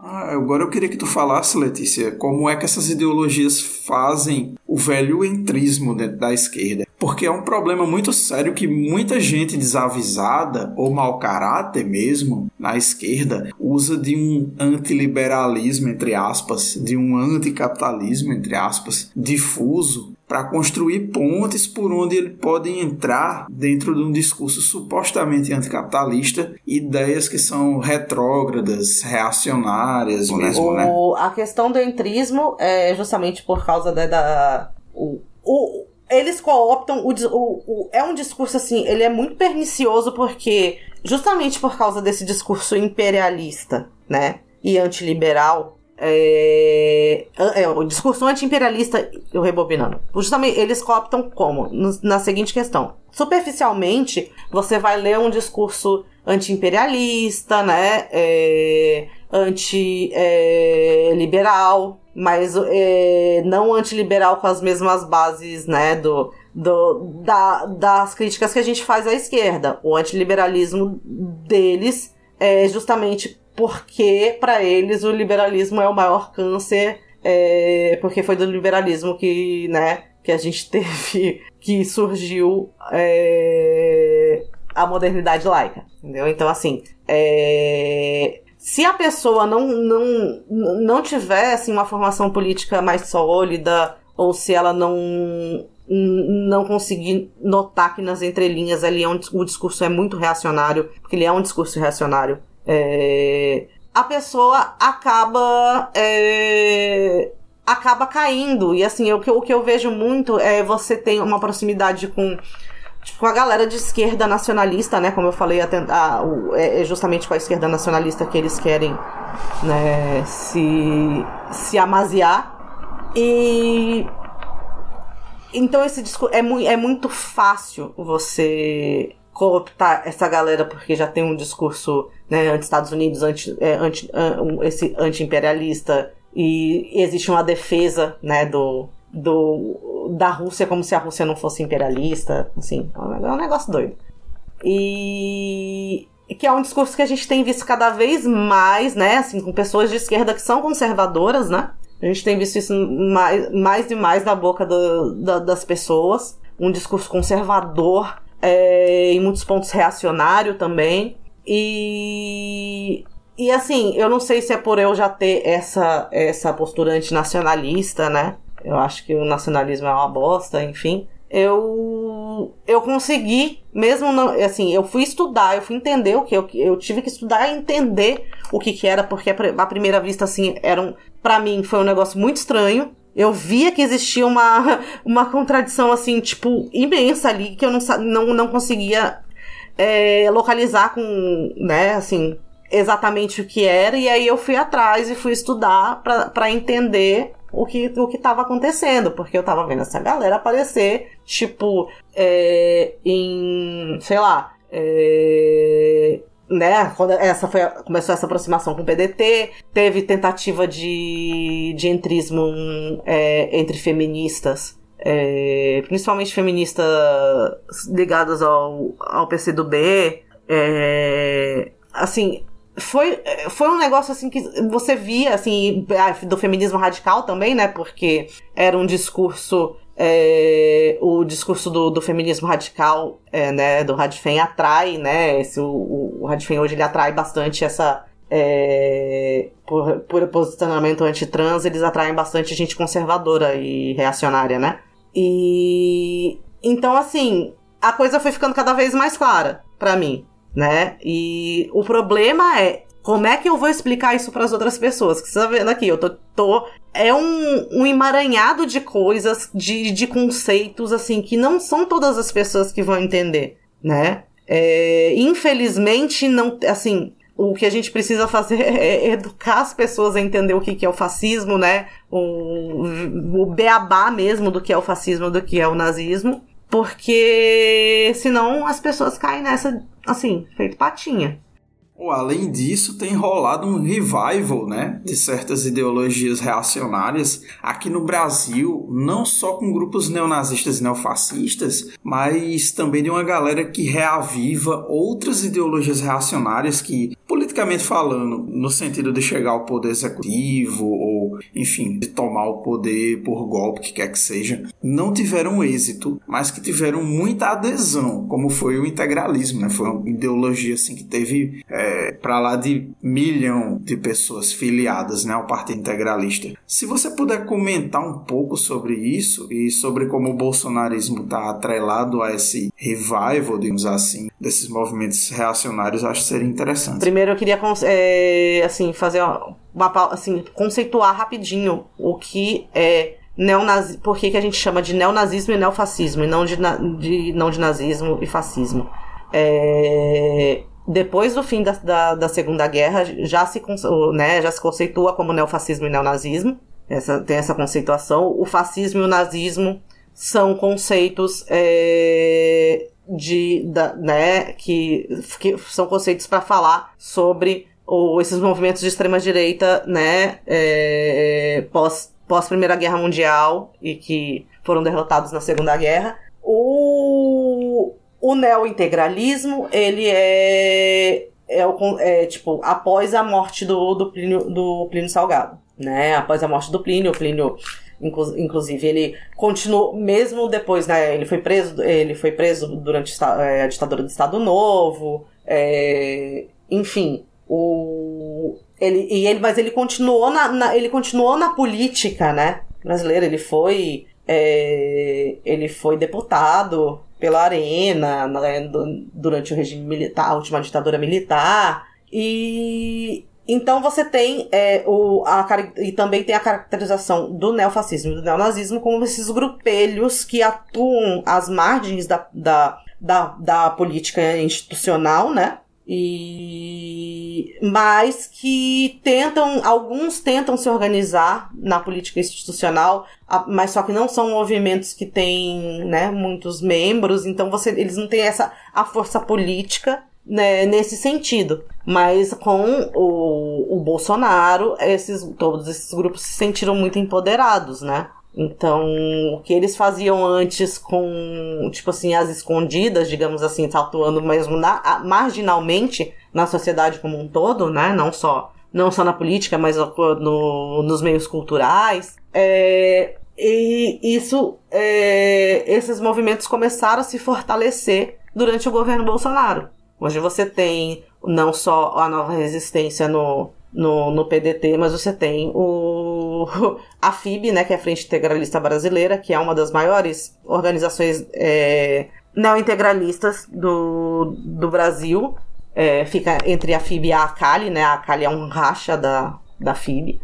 Ah, agora eu queria que tu falasse, Letícia, como é que essas ideologias fazem o velho entrismo dentro da esquerda. Porque é um problema muito sério que muita gente desavisada ou mau caráter mesmo na esquerda usa de um antiliberalismo, entre aspas, de um anticapitalismo, entre aspas, difuso para construir pontes por onde ele pode entrar dentro de um discurso supostamente anticapitalista, ideias que são retrógradas, reacionárias mesmo, né? o, né? A questão do entrismo é justamente por causa da, da o, o, eles cooptam o, o, o, é um discurso assim, ele é muito pernicioso porque justamente por causa desse discurso imperialista, né, e antiliberal, é, é, o discurso anti-imperialista, eu rebobinando. Justamente, eles cooptam como? Na seguinte questão. Superficialmente, você vai ler um discurso anti-imperialista, né? É, anti-liberal, é, mas é, não antiliberal com as mesmas bases, né? Do, do, da, das críticas que a gente faz à esquerda. O antiliberalismo deles é justamente porque para eles o liberalismo é o maior câncer, é, porque foi do liberalismo que, né, que a gente [LAUGHS] teve, que surgiu é, a modernidade laica, entendeu? Então, assim, é, se a pessoa não, não, não tiver assim, uma formação política mais sólida, ou se ela não não conseguir notar que nas entrelinhas ali é um, o discurso é muito reacionário, porque ele é um discurso reacionário é, a pessoa acaba é, acaba caindo. E assim, o que, o que eu vejo muito é você tem uma proximidade com tipo, a galera de esquerda nacionalista, né? Como eu falei, a, a, é, é justamente com a esquerda nacionalista que eles querem né, se, se amaziar. E. Então esse discurso é, mu é muito fácil você cooptar essa galera porque já tem um discurso né, anti-Estados Unidos, anti, é, anti, um, esse anti-imperialista e existe uma defesa né, do, do, da Rússia como se a Rússia não fosse imperialista, assim, é um negócio doido. E que é um discurso que a gente tem visto cada vez mais, né, assim, com pessoas de esquerda que são conservadoras, né? A gente tem visto isso mais, mais e mais na boca do, da, das pessoas. Um discurso conservador, é, em muitos pontos reacionário também. E e assim, eu não sei se é por eu já ter essa, essa postura antinacionalista, né? Eu acho que o nacionalismo é uma bosta, enfim. Eu eu consegui, mesmo não, assim, eu fui estudar, eu fui entender o que eu, eu tive que estudar e entender o que que era, porque à primeira vista assim, era um, para mim foi um negócio muito estranho. Eu via que existia uma, [LAUGHS] uma contradição, assim, tipo, imensa ali, que eu não, não, não conseguia é, localizar com, né, assim, exatamente o que era. E aí eu fui atrás e fui estudar para entender o que o que estava acontecendo, porque eu tava vendo essa galera aparecer, tipo, é, em, sei lá, É, né, quando essa foi, começou essa aproximação com o PDT, teve tentativa de, de entrismo é, entre feministas, é, principalmente feministas ligadas ao, ao PCdoB, é, assim, foi, foi um negócio assim que você via, assim, do feminismo radical também, né? Porque era um discurso. É, o discurso do, do feminismo radical, é, né, do Radfem atrai, né, esse, o, o Radfem hoje ele atrai bastante essa, é, por, por posicionamento anti-trans, eles atraem bastante gente conservadora e reacionária, né? E então, assim, a coisa foi ficando cada vez mais clara para mim né? E o problema é como é que eu vou explicar isso para as outras pessoas? Que você tá vendo aqui, eu tô, tô é um, um emaranhado de coisas, de, de conceitos assim que não são todas as pessoas que vão entender, né? É, infelizmente não, assim, o que a gente precisa fazer [LAUGHS] é educar as pessoas a entender o que, que é o fascismo, né? O, o beabá mesmo do que é o fascismo, do que é o nazismo. Porque senão as pessoas caem nessa, assim, feito patinha. Além disso, tem rolado um revival né, de certas ideologias reacionárias aqui no Brasil, não só com grupos neonazistas e neofascistas, mas também de uma galera que reaviva outras ideologias reacionárias que, politicamente falando, no sentido de chegar ao poder executivo ou, enfim, de tomar o poder por golpe, que quer que seja, não tiveram êxito, mas que tiveram muita adesão, como foi o integralismo, né? Foi uma ideologia assim que teve. É, para lá de milhão de pessoas filiadas né, ao Partido Integralista. Se você puder comentar um pouco sobre isso e sobre como o bolsonarismo está atrelado a esse revival, digamos assim, desses movimentos reacionários, acho que seria interessante. Primeiro eu queria é, assim, fazer uma, assim, conceituar rapidinho o que é neonazi... por que, que a gente chama de neonazismo e neofascismo, e não de, de, não de nazismo e fascismo. É, depois do fim da, da, da, Segunda Guerra, já se, né, já se conceitua como neofascismo e neonazismo. Essa, tem essa conceituação. O fascismo e o nazismo são conceitos é, de, da, né, que, que são conceitos para falar sobre ou esses movimentos de extrema direita, né, é, pós pós Primeira Guerra Mundial e que foram derrotados na Segunda Guerra. O o neointegralismo, ele é, é, é, tipo, após a morte do, do, Plínio, do Plínio Salgado, né? Após a morte do Plínio, o Plínio, inclusive, ele continuou, mesmo depois, né? Ele foi preso, ele foi preso durante é, a ditadura do Estado Novo, é, enfim, o, ele, e ele, mas ele continuou na, na, ele continuou na política, né? Brasileira, ele foi, é, ele foi deputado, pela Arena, né, durante o regime militar, a última ditadura militar. E então você tem é, o, a, e também tem a caracterização do neofascismo e do neonazismo como esses grupelhos que atuam às margens da, da, da, da política institucional, né? E mas que tentam alguns tentam se organizar na política institucional mas só que não são movimentos que têm né, muitos membros então você eles não têm essa a força política né, nesse sentido. Mas com o, o Bolsonaro esses todos esses grupos se sentiram muito empoderados né então, o que eles faziam antes com, tipo assim, as escondidas, digamos assim, atuando mesmo na, marginalmente na sociedade como um todo, né? Não só, não só na política, mas no, nos meios culturais. É, e isso, é, esses movimentos começaram a se fortalecer durante o governo Bolsonaro. Hoje você tem não só a nova resistência no, no, no PDT, mas você tem o [LAUGHS] a FIB, né, que é a Frente Integralista Brasileira, que é uma das maiores organizações é, neointegralistas do, do Brasil. É, fica entre a FIB e a ACALI, né? A ACALI é um racha da, da FIB.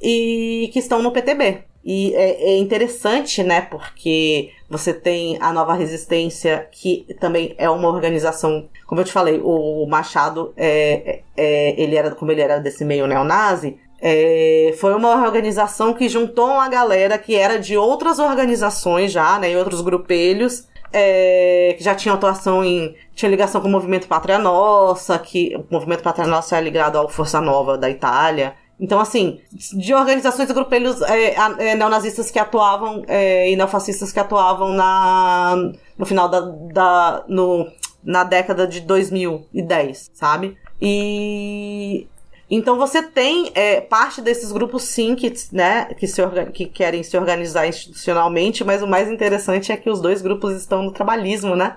E que estão no PTB. E é, é, interessante, né? Porque você tem a Nova Resistência, que também é uma organização. Como eu te falei, o Machado, é, é, ele era, como ele era desse meio neonazi, é, foi uma organização que juntou uma galera que era de outras organizações já, né? E outros grupelhos é, que já tinha atuação em. tinha ligação com o movimento Pátria Nossa, que o movimento Pátria Nossa é ligado ao Força Nova da Itália. Então, assim, de organizações e grupelhos é, é, neonazistas que atuavam é, e neofascistas que atuavam na, no final da. da no, na década de 2010, sabe? E então você tem é, parte desses grupos sim que, né, que, se que querem se organizar institucionalmente, mas o mais interessante é que os dois grupos estão no trabalhismo, né?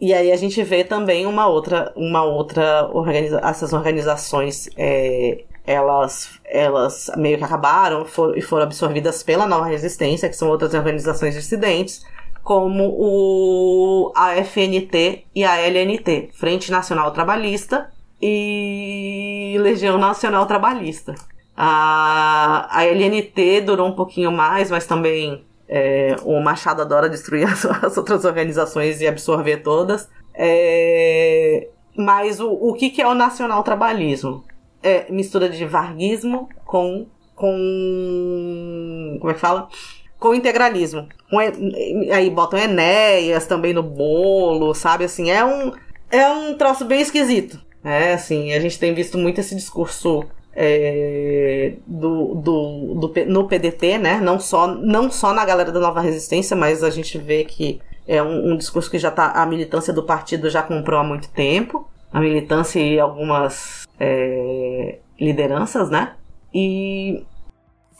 E aí a gente vê também uma outra, uma outra organiza essas organizações, é, elas, elas meio que acabaram for, e foram absorvidas pela Nova Resistência, que são outras organizações dissidentes, como o a FNT e a LNT, Frente Nacional Trabalhista, e Legião Nacional Trabalhista. A, a LNT durou um pouquinho mais, mas também é, o Machado adora destruir [LAUGHS] as, as, outras organizações e absorver todas. É, mas o, o que, que é o nacional trabalhismo? É mistura de varguismo com. com. como é que fala? Com integralismo. Com, aí botam Enéas também no bolo, sabe? Assim, é um, é um troço bem esquisito. É, assim, a gente tem visto muito esse discurso é, do, do, do, no PDT, né? Não só, não só na galera da Nova Resistência, mas a gente vê que é um, um discurso que já tá. A militância do partido já comprou há muito tempo. A militância e algumas é, lideranças, né? E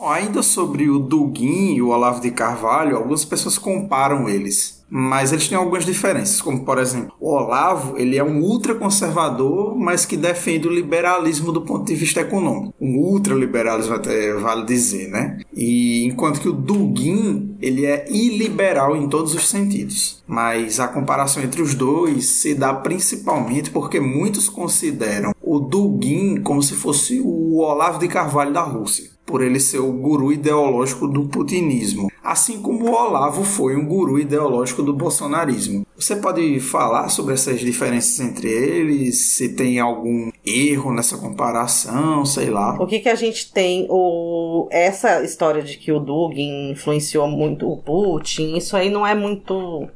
Ainda sobre o Dugin e o Olavo de Carvalho, algumas pessoas comparam eles, mas eles têm algumas diferenças, como por exemplo, o Olavo, ele é um ultraconservador, mas que defende o liberalismo do ponto de vista econômico. Um ultraliberalismo até vale dizer, né? E enquanto que o Dugin, ele é iliberal em todos os sentidos. Mas a comparação entre os dois se dá principalmente porque muitos consideram o Dugin como se fosse o Olavo de Carvalho da Rússia por ele ser o guru ideológico do putinismo, assim como o Olavo foi um guru ideológico do bolsonarismo. Você pode falar sobre essas diferenças entre eles? Se tem algum erro nessa comparação, sei lá. O que que a gente tem o essa história de que o Dugin influenciou muito o Putin, isso aí não é muito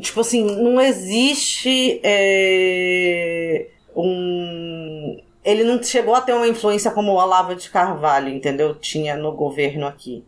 tipo assim, não existe é, um ele não chegou a ter uma influência como o Olavo de Carvalho, entendeu? Tinha no governo aqui.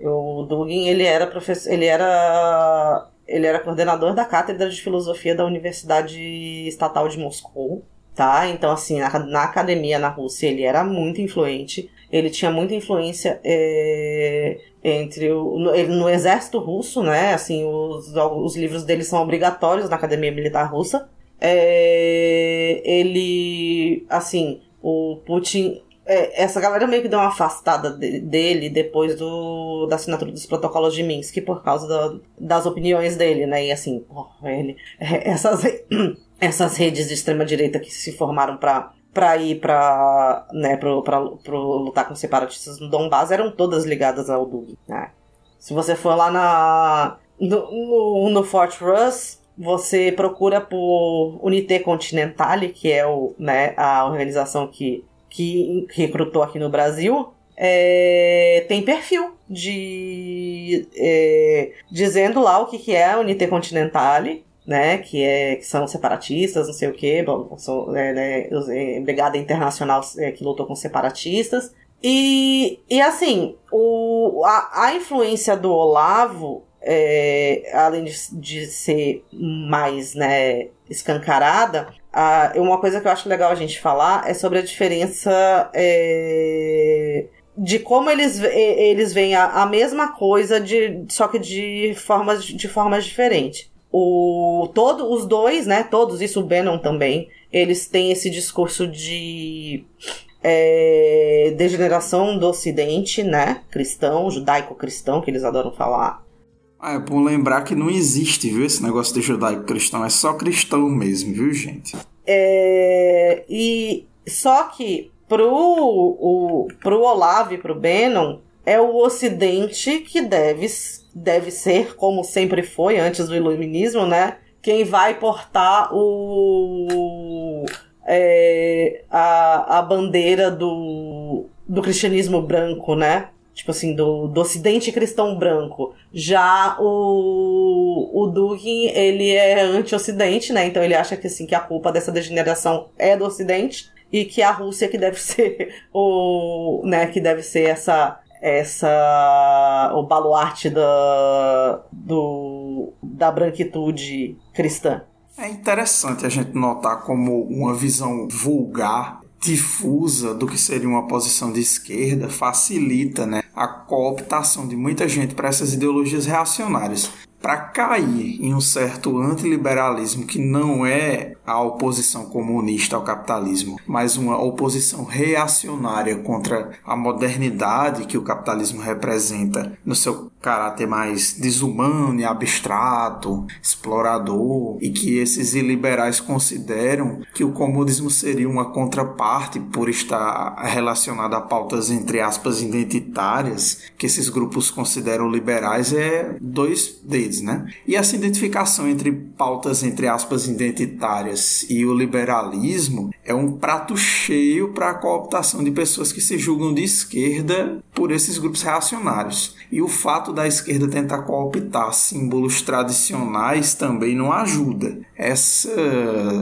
O Dugin, ele era professor, ele era ele era coordenador da cátedra de filosofia da Universidade Estatal de Moscou, tá? Então assim, na, na academia na Rússia ele era muito influente. Ele tinha muita influência é, entre o, no, ele, no exército russo, né? Assim, os, os livros dele são obrigatórios na academia militar russa. É, ele, assim, o Putin. É, essa galera meio que deu uma afastada dele depois do, da assinatura dos protocolos de Minsk por causa da, das opiniões dele, né? E assim, ele, [LAUGHS] essas, [CLEARS THROAT] essas redes de extrema-direita que se formaram para para ir para né, pro, pra, pro lutar com separatistas no Donbass eram todas ligadas ao Dug, né? Se você for lá na no, no, no Fort Russ, você procura por Unité Continentale, que é o, né, a organização que, que recrutou aqui no Brasil, é, tem perfil de é, dizendo lá o que, que é a Unité Continentale, né, que, é, que são separatistas, não sei o que, são, é, né, é, Brigada Internacional é, que lutou com separatistas. E, e assim, o, a, a influência do Olavo é, além de, de, ser mais né, escancarada, a, uma coisa que eu acho legal a gente falar é sobre a diferença é, de como eles, eles veem a, a, mesma coisa, de, só que de formas, de formas diferentes. O, todo, os dois, né, todos, isso o Bannon também, eles têm esse discurso de é, degeneração do ocidente, né, cristão, judaico-cristão, que eles adoram falar, ah, é bom lembrar que não existe, viu, esse negócio de judaico-cristão. É só cristão mesmo, viu, gente? É... E... Só que pro, o, pro Olavo e pro Bannon, é o Ocidente que deve, deve ser, como sempre foi antes do Iluminismo, né? Quem vai portar o... É, a, a bandeira do, do cristianismo branco, né? Tipo assim, do, do ocidente cristão branco. Já o, o Dugin, ele é anti-ocidente, né? Então ele acha que, assim, que a culpa dessa degeneração é do ocidente e que a Rússia que deve [LAUGHS] ser o, né, que deve ser essa essa o baluarte da do, da branquitude cristã. É interessante a gente notar como uma visão vulgar difusa do que seria uma posição de esquerda facilita né, a cooptação de muita gente para essas ideologias reacionárias. Para cair em um certo antiliberalismo que não é a oposição comunista ao capitalismo, mas uma oposição reacionária contra a modernidade que o capitalismo representa no seu caráter mais desumano e abstrato, explorador, e que esses iliberais consideram que o comunismo seria uma contraparte por estar relacionado a pautas entre aspas identitárias, que esses grupos consideram liberais é dois dedos, né? E essa identificação entre pautas entre aspas identitárias e o liberalismo é um prato cheio para a cooptação de pessoas que se julgam de esquerda por esses grupos reacionários. E o fato da esquerda tentar cooptar símbolos tradicionais também não ajuda. Essa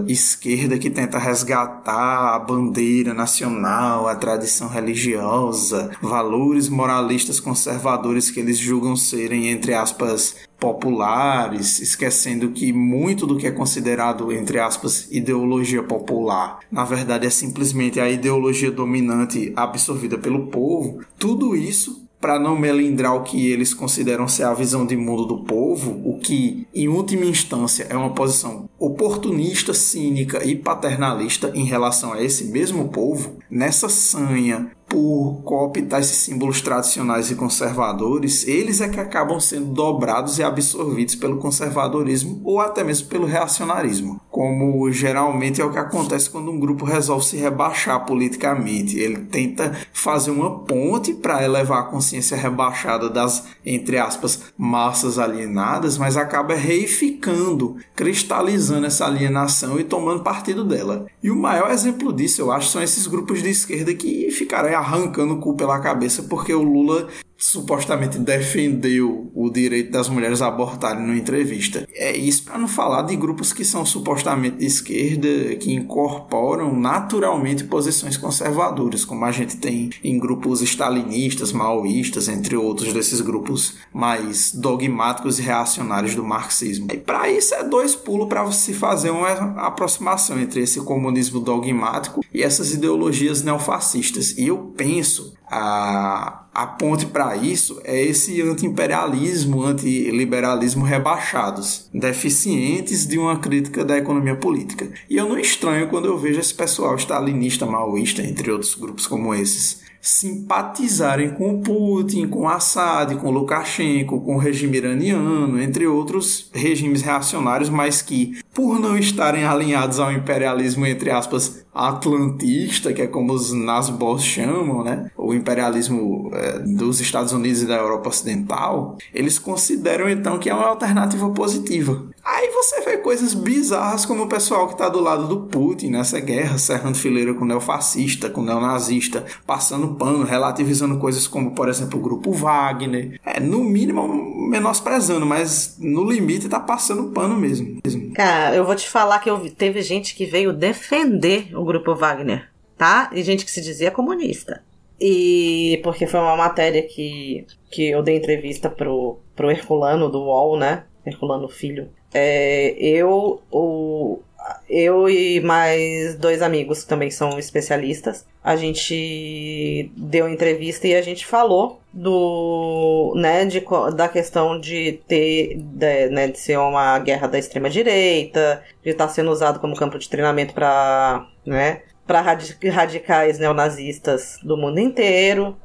esquerda que tenta resgatar a bandeira nacional, a tradição religiosa, valores moralistas conservadores que eles julgam serem, entre aspas, populares, esquecendo que muito do que é considerado, entre aspas, ideologia popular, na verdade é simplesmente a ideologia dominante absorvida pelo povo, tudo isso para não melindrar o que eles consideram ser a visão de mundo do povo, o que, em última instância, é uma posição oportunista, cínica e paternalista em relação a esse mesmo povo, nessa sanha por cooptar esses símbolos tradicionais e conservadores, eles é que acabam sendo dobrados e absorvidos pelo conservadorismo ou até mesmo pelo reacionarismo, como geralmente é o que acontece quando um grupo resolve se rebaixar politicamente. Ele tenta fazer uma ponte para elevar a consciência rebaixada das, entre aspas, massas alienadas, mas acaba reificando, cristalizando essa alienação e tomando partido dela. E o maior exemplo disso, eu acho, são esses grupos de esquerda que ficaram arrancando o cu pela cabeça porque o Lula supostamente defendeu o direito das mulheres a abortarem numa entrevista. É isso para não falar de grupos que são supostamente de esquerda, que incorporam naturalmente posições conservadoras, como a gente tem em grupos stalinistas, maoístas, entre outros desses grupos mais dogmáticos e reacionários do marxismo. E para isso é dois pulos para se fazer uma aproximação entre esse comunismo dogmático e essas ideologias neofascistas. E eu penso a, a ponte para isso é esse anti-imperialismo, anti-liberalismo rebaixados, deficientes de uma crítica da economia política. E eu não estranho quando eu vejo esse pessoal stalinista, maoísta, entre outros grupos como esses, simpatizarem com o Putin, com Assad, com Lukashenko, com o regime iraniano, entre outros regimes reacionários, mas que, por não estarem alinhados ao imperialismo, entre aspas, atlantista, que é como os Nazbos chamam, né? O imperialismo é, dos Estados Unidos e da Europa Ocidental, eles consideram então que é uma alternativa positiva. Aí você vê coisas bizarras como o pessoal que está do lado do Putin nessa guerra, serrando fileira com o neofascista, com o neonazista, passando pano, relativizando coisas como, por exemplo, o grupo Wagner. É, no mínimo, menosprezando, mas no limite tá passando pano mesmo. Cara, eu vou te falar que eu, teve gente que veio defender o grupo Wagner, tá? E gente que se dizia comunista. E porque foi uma matéria que, que eu dei entrevista pro, pro Herculano do UOL, né? Herculano Filho. É, eu, o, eu e mais dois amigos que também são especialistas, a gente deu entrevista e a gente falou do, né, de, da questão de ter, de, né, de ser uma guerra da extrema direita, de estar sendo usado como campo de treinamento para, né, para radicais neonazistas do mundo inteiro.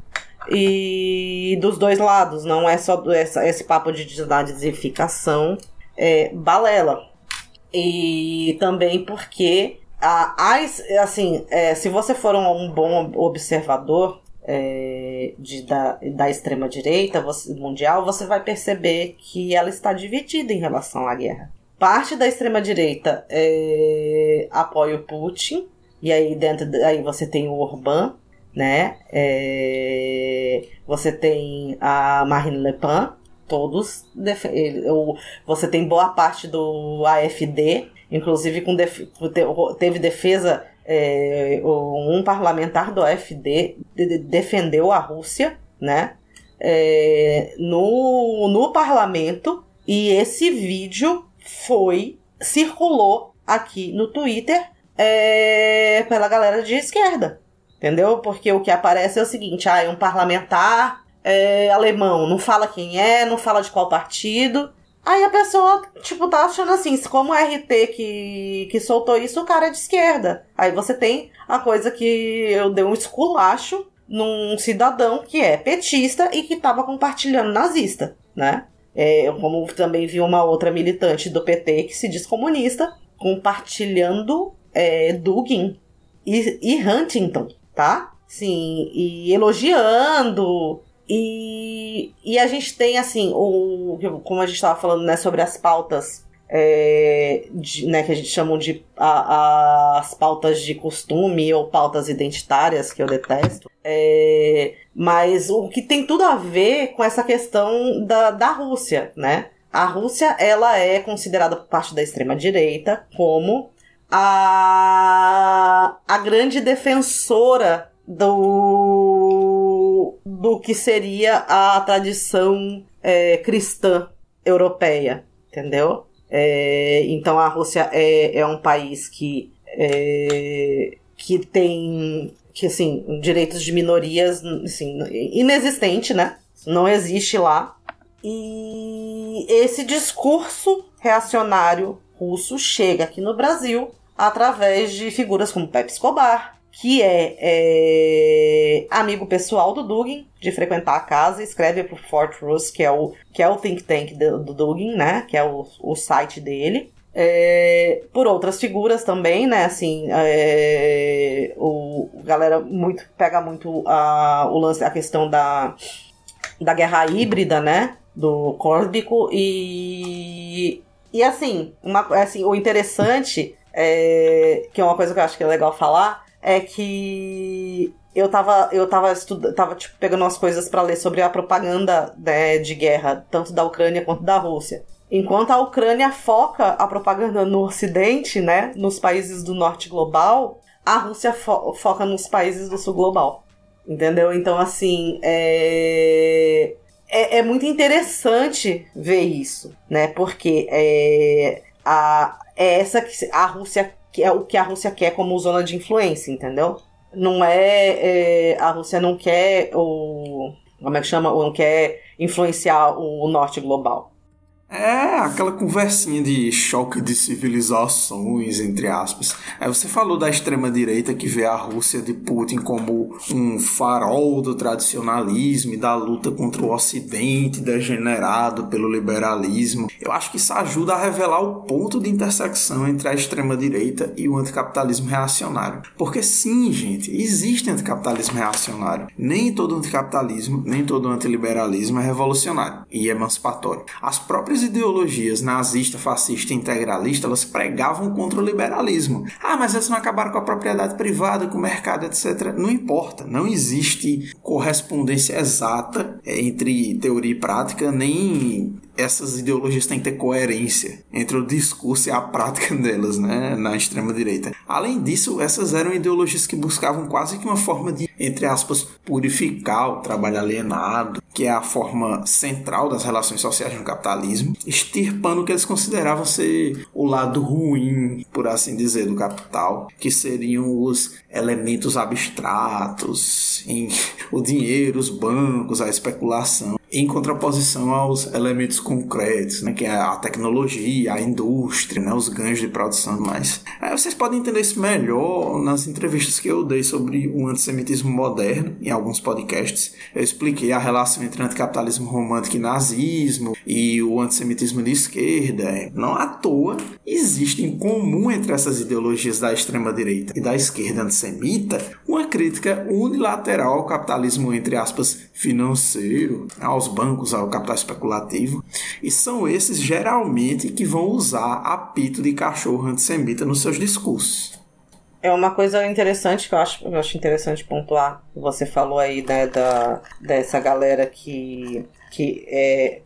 E dos dois lados, não é só essa, esse papo de desnazificação, é balela. E também porque a, a assim, é, se você for um, bom observador é, de, da, da extrema direita mundial, você vai perceber que ela está dividida em relação à guerra. Parte da extrema direita é, apoia o Putin, e aí dentro aí você tem o Orbán, né? É, você tem a Marine Le Pen, todos. Você tem boa parte do AFD, inclusive com def, teve defesa. É, um parlamentar do AFD defendeu a Rússia, né? É, no, no parlamento e esse vídeo foi circulou aqui no Twitter é, pela galera de esquerda. Entendeu? Porque o que aparece é o seguinte: ah, é um parlamentar é, alemão, não fala quem é, não fala de qual partido. Aí a pessoa, tipo, tá achando assim, como o RT que, que soltou isso, o cara é de esquerda. Aí você tem a coisa que eu dei um esculacho num cidadão que é petista e que tava compartilhando nazista, né? É, como também vi uma outra militante do PT que se diz comunista compartilhando é, Dugin e, e Huntington, tá? Sim, e elogiando. E, e a gente tem, assim, o, como a gente estava falando, né, sobre as pautas é, de, né, que a gente chama de a, a, as pautas de costume ou pautas identitárias, que eu detesto. É, mas o que tem tudo a ver com essa questão da, da Rússia, né? A Rússia, ela é considerada por parte da extrema-direita como a, a grande defensora do, do que seria a tradição é, cristã europeia, entendeu? É, então a Rússia é, é um país que, é, que tem que assim, direitos de minorias assim, inexistente, né? Não existe lá. E esse discurso reacionário russo chega aqui no Brasil através de figuras como Pepe Escobar, que é, é, amigo pessoal do Dugin, de frequentar a casa, escreve para o Fort Russ, que é o, que é o think tank do, do Dugin, né? Que é o, o site dele. É, por outras figuras também, né? Assim, é, o galera muito pega muito a, o lance, a questão da, da guerra híbrida, né? Do Córdico e e assim, uma, assim, o interessante é, que é uma coisa que eu acho que é legal falar, é que eu tava, eu tava, tava tipo, pegando umas coisas para ler sobre a propaganda né, de guerra, tanto da Ucrânia quanto da Rússia. Enquanto a Ucrânia foca a propaganda no Ocidente, né, nos países do Norte global, a Rússia fo foca nos países do Sul global. Entendeu? Então, assim, é... É, é muito interessante ver isso, né? Porque é, a, é essa que a Rússia que é o que a Rússia quer como zona de influência, entendeu? Não é, é a Rússia não quer o como é que chama, não quer influenciar o norte global. É aquela conversinha de choque de civilizações, entre aspas. Aí você falou da extrema-direita que vê a Rússia de Putin como um farol do tradicionalismo e da luta contra o Ocidente degenerado pelo liberalismo. Eu acho que isso ajuda a revelar o ponto de intersecção entre a extrema-direita e o anticapitalismo reacionário. Porque sim, gente, existe anticapitalismo reacionário. Nem todo anticapitalismo, nem todo antiliberalismo é revolucionário e emancipatório. As próprias ideologias nazista, fascista e integralista, elas pregavam contra o liberalismo. Ah, mas elas não acabaram com a propriedade privada, com o mercado, etc. Não importa, não existe correspondência exata entre teoria e prática, nem essas ideologias têm que ter coerência entre o discurso e a prática delas, né, na extrema direita. Além disso, essas eram ideologias que buscavam quase que uma forma de, entre aspas, purificar o trabalho alienado, que é a forma central das relações sociais no capitalismo, extirpando o que eles consideravam ser o lado ruim, por assim dizer, do capital, que seriam os elementos abstratos, em o dinheiro, os bancos, a especulação em contraposição aos elementos concretos, né, que é a tecnologia, a indústria, né, os ganhos de produção mais. É, vocês podem entender isso melhor nas entrevistas que eu dei sobre o antissemitismo moderno, em alguns podcasts. Eu expliquei a relação entre anticapitalismo romântico e nazismo e o antissemitismo de esquerda. Não à toa existe em comum entre essas ideologias da extrema-direita e da esquerda antissemita uma crítica unilateral ao capitalismo, entre aspas, financeiro, ao aos bancos, ao capital especulativo, e são esses geralmente que vão usar apito de cachorro antissemita nos seus discursos. É uma coisa interessante que eu acho, eu acho interessante pontuar. Você falou aí, né, da, dessa galera que, que é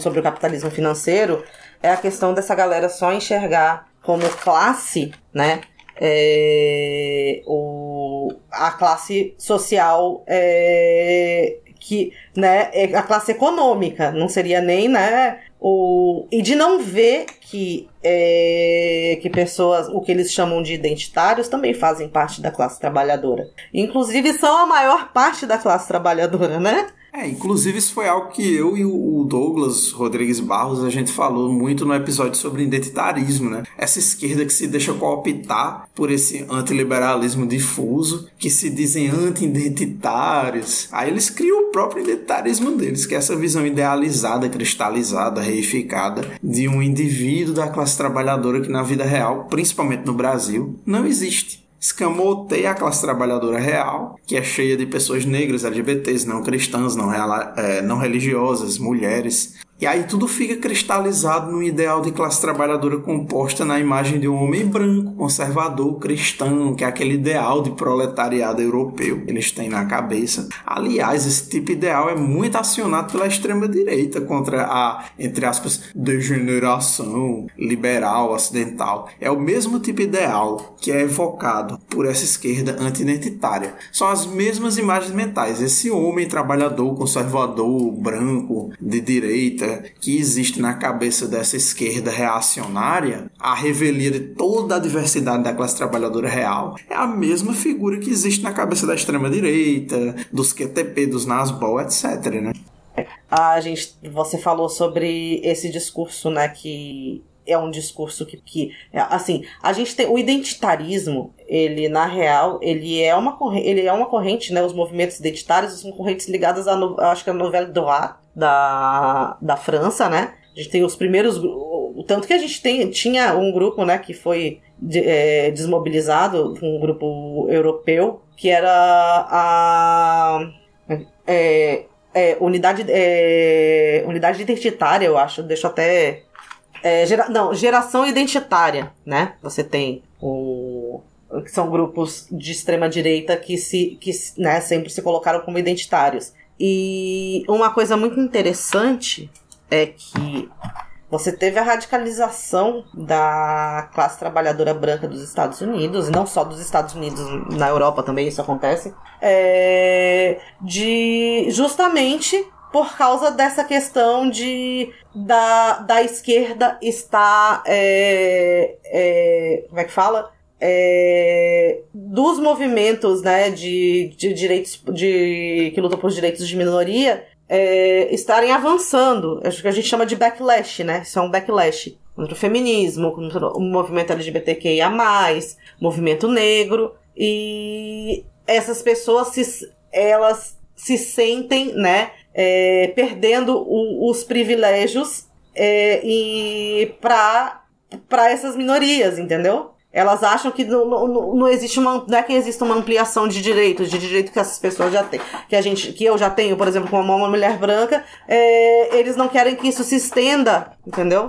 sobre o capitalismo financeiro, é a questão dessa galera só enxergar como classe, né? É, o, a classe social é, que, né, é a classe econômica, não seria nem, né, o, e de não ver que, é, que pessoas, o que eles chamam de identitários, também fazem parte da classe trabalhadora. Inclusive são a maior parte da classe trabalhadora, né? É, inclusive isso foi algo que eu e o Douglas Rodrigues Barros a gente falou muito no episódio sobre identitarismo, né? Essa esquerda que se deixa cooptar por esse antiliberalismo difuso, que se dizem anti-identitários. Aí eles criam o próprio identitarismo deles, que é essa visão idealizada, cristalizada, reificada de um indivíduo da classe trabalhadora que na vida real, principalmente no Brasil, não existe escamoteia a classe trabalhadora real, que é cheia de pessoas negras, LGBTs, não cristãs, não, é, não religiosas, mulheres, e aí tudo fica cristalizado num ideal de classe trabalhadora composta na imagem de um homem branco, conservador, cristão, que é aquele ideal de proletariado europeu que eles têm na cabeça. Aliás, esse tipo de ideal é muito acionado pela extrema-direita contra a, entre aspas, degeneração liberal ocidental. É o mesmo tipo de ideal que é evocado por essa esquerda anti-identitária. São as mesmas imagens mentais. Esse homem trabalhador, conservador, branco, de direita, que existe na cabeça dessa esquerda reacionária, a revelia de toda a diversidade da classe trabalhadora real, é a mesma figura que existe na cabeça da extrema-direita, dos QTP, dos Nasbol, etc. Né? A gente, você falou sobre esse discurso, né, que é um discurso que, que assim, a gente tem o identitarismo, ele na real, ele é uma corrente, ele é uma corrente, né, os movimentos identitários são correntes ligadas no, acho que a novela Droit da, da França, né? A gente tem os primeiros o tanto que a gente tem, tinha um grupo, né, que foi de, é, desmobilizado, um grupo europeu, que era a é, é, unidade, é, unidade identitária, eu acho. Deixa eu até é, gera, não, geração identitária, né? Você tem o que são grupos de extrema direita que se que né, sempre se colocaram como identitários. E uma coisa muito interessante é que você teve a radicalização da classe trabalhadora branca dos Estados Unidos, e não só dos Estados Unidos, na Europa também isso acontece, é, de justamente por causa dessa questão de da, da esquerda estar é, é, como é que fala é, dos movimentos né, de, de direitos de que lutam por direitos de minoria é, estarem avançando. Acho que a gente chama de backlash, né? Isso é um backlash contra o feminismo, contra o movimento LGBTQIA, movimento negro. E essas pessoas se, elas se sentem, né, é, perdendo o, os privilégios é, e para essas minorias, entendeu? Elas acham que não, não, não existe uma. Não é que existe uma ampliação de direitos, de direito que essas pessoas já têm. Que a gente, que eu já tenho, por exemplo, como uma mulher branca, é, eles não querem que isso se estenda, entendeu?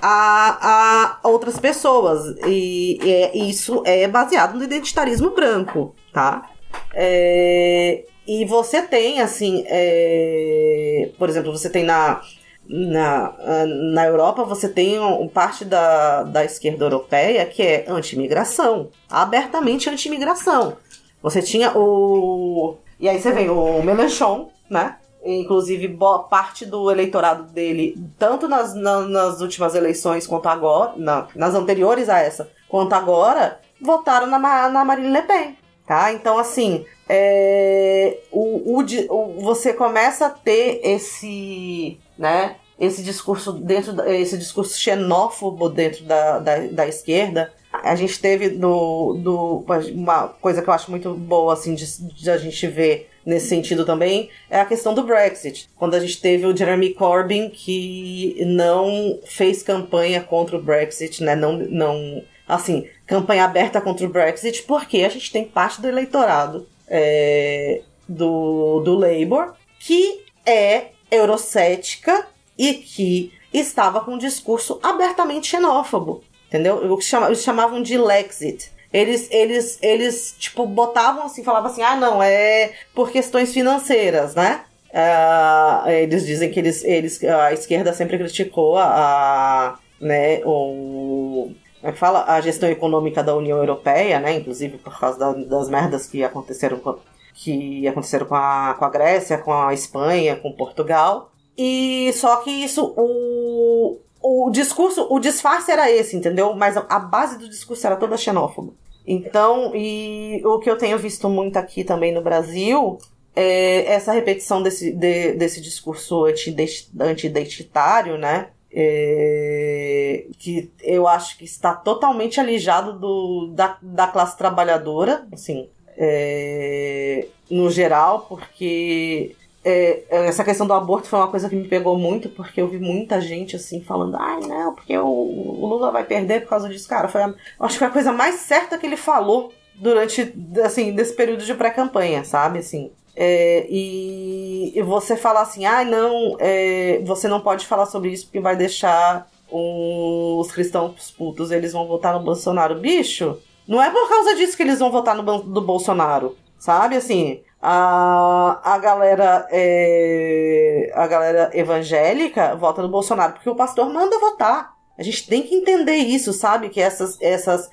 A, a outras pessoas. E, e isso é baseado no identitarismo branco, tá? É, e você tem, assim, é, por exemplo, você tem na, na, na Europa, você tem um, parte da, da esquerda europeia que é anti-imigração, abertamente anti-imigração. Você tinha o. E aí você vem o Melenchon, né? Inclusive, boa parte do eleitorado dele, tanto nas, na, nas últimas eleições quanto agora, na, nas anteriores a essa, quanto agora, votaram na, na Marine Le Pen. Tá? Então, assim, é, o, o, o, você começa a ter esse, né, esse discurso dentro esse discurso xenófobo dentro da, da, da esquerda. A gente teve do, do, uma coisa que eu acho muito boa assim de, de, a gente ver nesse sentido também é a questão do Brexit. Quando a gente teve o Jeremy Corbyn que não fez campanha contra o Brexit, né? Não, não assim, campanha aberta contra o Brexit, porque a gente tem parte do eleitorado é, do, do Labour que é eurocética e que estava com um discurso abertamente xenófobo. Entendeu? O que eles chamavam de Lexit. eles, eles, eles, tipo, botavam assim, falavam assim, ah, não, é por questões financeiras, né? Uh, eles dizem que eles, eles, a esquerda sempre criticou a, a né, o, fala? A gestão econômica da União Europeia, né? Inclusive por causa da, das merdas que aconteceram com, que aconteceram com a, com a Grécia, com a Espanha, com Portugal. E só que isso, o, o discurso, o disfarce era esse, entendeu? Mas a base do discurso era toda xenófoba. Então, e o que eu tenho visto muito aqui também no Brasil é essa repetição desse, de, desse discurso anti-identitário, né? É, que eu acho que está totalmente alijado do, da, da classe trabalhadora, assim, é, no geral, porque é, essa questão do aborto foi uma coisa que me pegou muito, porque eu vi muita gente assim falando, ai não, porque o, o Lula vai perder por causa disso. Cara, foi a, acho que foi a coisa mais certa que ele falou durante, assim, desse período de pré-campanha, sabe? Assim, é, e, você falar assim, ah, não, é, você não pode falar sobre isso porque vai deixar os cristãos putos, eles vão votar no Bolsonaro. Bicho, não é por causa disso que eles vão votar no do Bolsonaro, sabe? Assim, a, a galera é, a galera evangélica vota no Bolsonaro porque o pastor manda votar. A gente tem que entender isso, sabe? Que essas, essas,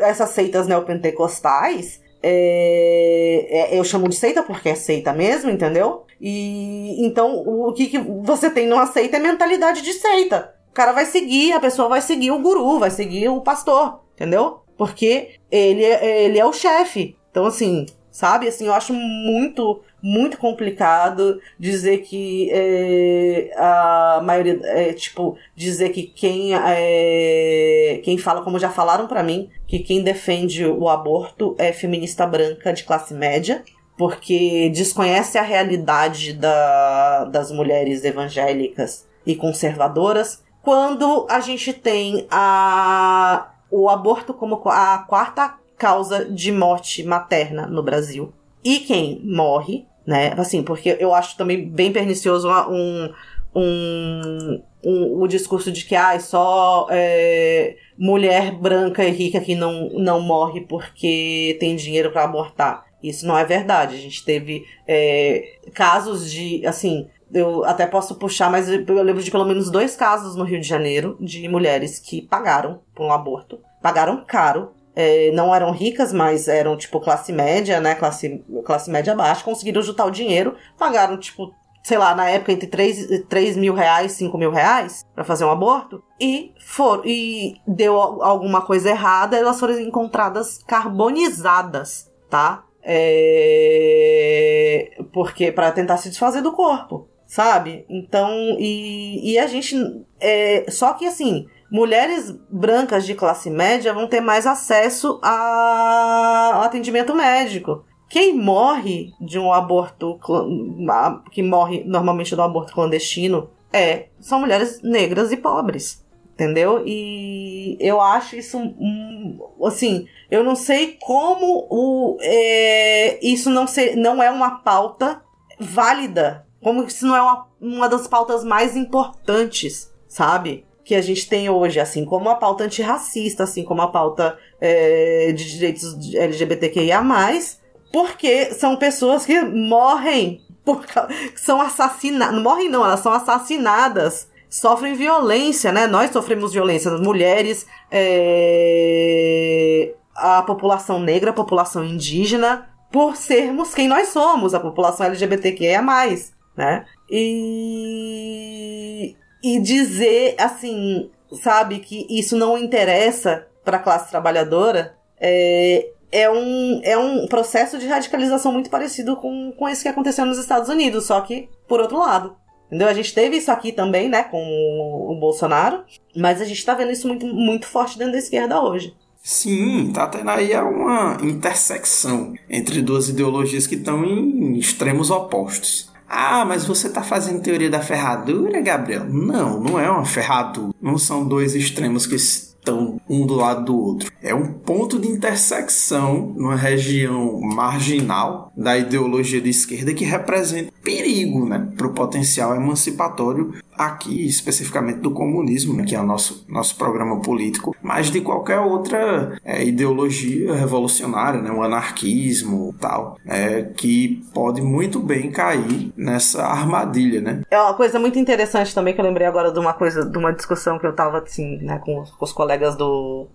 essas seitas neopentecostais, é, é, eu chamo de seita porque é seita mesmo, entendeu? E então o que, que você tem numa seita é mentalidade de seita. O cara vai seguir, a pessoa vai seguir o guru, vai seguir o pastor, entendeu? Porque ele, é, ele é o chefe. Então, assim, sabe? Assim, eu acho muito, muito complicado dizer que é, a maioria, é, tipo, dizer que quem, é, quem fala, como já falaram para mim, que quem defende o aborto é feminista branca de classe média, porque desconhece a realidade da, das mulheres evangélicas e conservadoras, quando a gente tem a, o aborto como a quarta causa de morte materna no Brasil. E quem morre, né? Assim, porque eu acho também bem pernicioso um, um, um, o discurso de que ah, só é, mulher branca e rica que não, não morre porque tem dinheiro para abortar. Isso não é verdade. A gente teve é, casos de, assim, eu até posso puxar, mas eu lembro de pelo menos dois casos no Rio de Janeiro de mulheres que pagaram por um aborto, pagaram caro é, não eram ricas, mas eram, tipo, classe média, né? Classe, classe média baixa, conseguiram juntar o dinheiro, pagaram, tipo, sei lá, na época entre 3, 3 mil reais, 5 mil reais para fazer um aborto, e for, e deu alguma coisa errada, elas foram encontradas carbonizadas, tá? É... Porque para tentar se desfazer do corpo, sabe? Então, e, e a gente. É... Só que assim mulheres brancas de classe média vão ter mais acesso ao atendimento médico. Quem morre de um aborto que morre normalmente do aborto clandestino é são mulheres negras e pobres, entendeu? E eu acho isso assim, eu não sei como o é, isso não ser, não é uma pauta válida, como isso não é uma, uma das pautas mais importantes, sabe? Que a gente tem hoje, assim como a pauta antirracista, assim como a pauta é, de direitos LGBTQIA, porque são pessoas que morrem, por, são assassinadas. Morrem não, elas são assassinadas sofrem violência, né? Nós sofremos violência, mulheres, é... a população negra, a população indígena, por sermos quem nós somos, a população LGBTQIA+, né? E e dizer assim, sabe, que isso não interessa para a classe trabalhadora, é, é, um, é um processo de radicalização muito parecido com, com esse que aconteceu nos Estados Unidos, só que por outro lado. Entendeu? A gente teve isso aqui também, né, com o, o Bolsonaro, mas a gente está vendo isso muito, muito forte dentro da esquerda hoje. Sim, tá tendo aí uma intersecção entre duas ideologias que estão em extremos opostos. Ah, mas você está fazendo teoria da ferradura, Gabriel? Não, não é uma ferradura. Não são dois extremos que estão um do lado do outro. É um ponto de intersecção numa região marginal da ideologia de esquerda que representa perigo né, para o potencial emancipatório aqui especificamente do comunismo, né, que é o nosso, nosso programa político, mas de qualquer outra é, ideologia revolucionária, né, o anarquismo tal, é, que pode muito bem cair nessa armadilha, né? É uma coisa muito interessante também que eu lembrei agora de uma coisa, de uma discussão que eu tava assim, né, com, com os colegas do,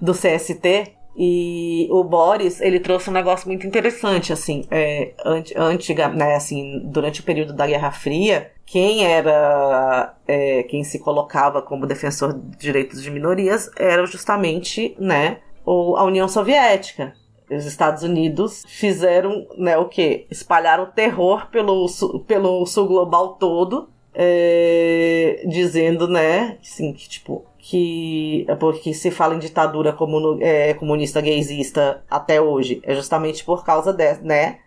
do CST, e o Boris, ele trouxe um negócio muito interessante, assim, é, antiga, né, assim, durante o período da Guerra Fria, quem era, é, quem se colocava como defensor de direitos de minorias era justamente, né, o, a União Soviética. Os Estados Unidos fizeram, né, o quê? Espalharam terror pelo, pelo sul global todo, é, dizendo, né, assim, que, tipo, que é porque se fala em ditadura comun, é, comunista gaysista até hoje é justamente por causa de, né,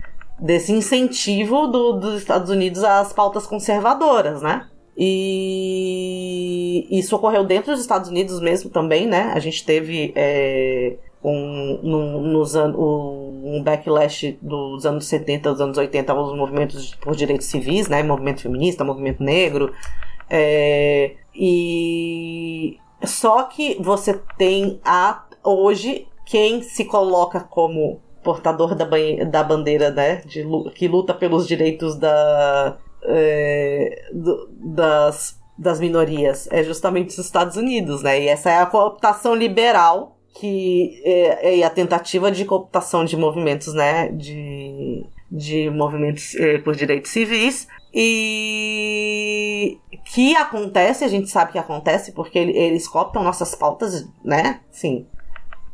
desse incentivo do, dos Estados Unidos às pautas conservadoras, né? E isso ocorreu dentro dos Estados Unidos mesmo também, né? A gente teve é, um, no, nos an um backlash dos anos 70, dos anos 80 aos movimentos por direitos civis, né? Movimento feminista, movimento negro. É, e só que você tem a, hoje quem se coloca como portador da, da bandeira, né? De, que luta pelos direitos da, é, do, das, das minorias. É justamente os Estados Unidos, né? E essa é a cooptação liberal que é, é a tentativa de cooptação de movimentos, né? De, de movimentos é, por direitos civis e que acontece, a gente sabe que acontece, porque eles copiam nossas pautas, né? Sim.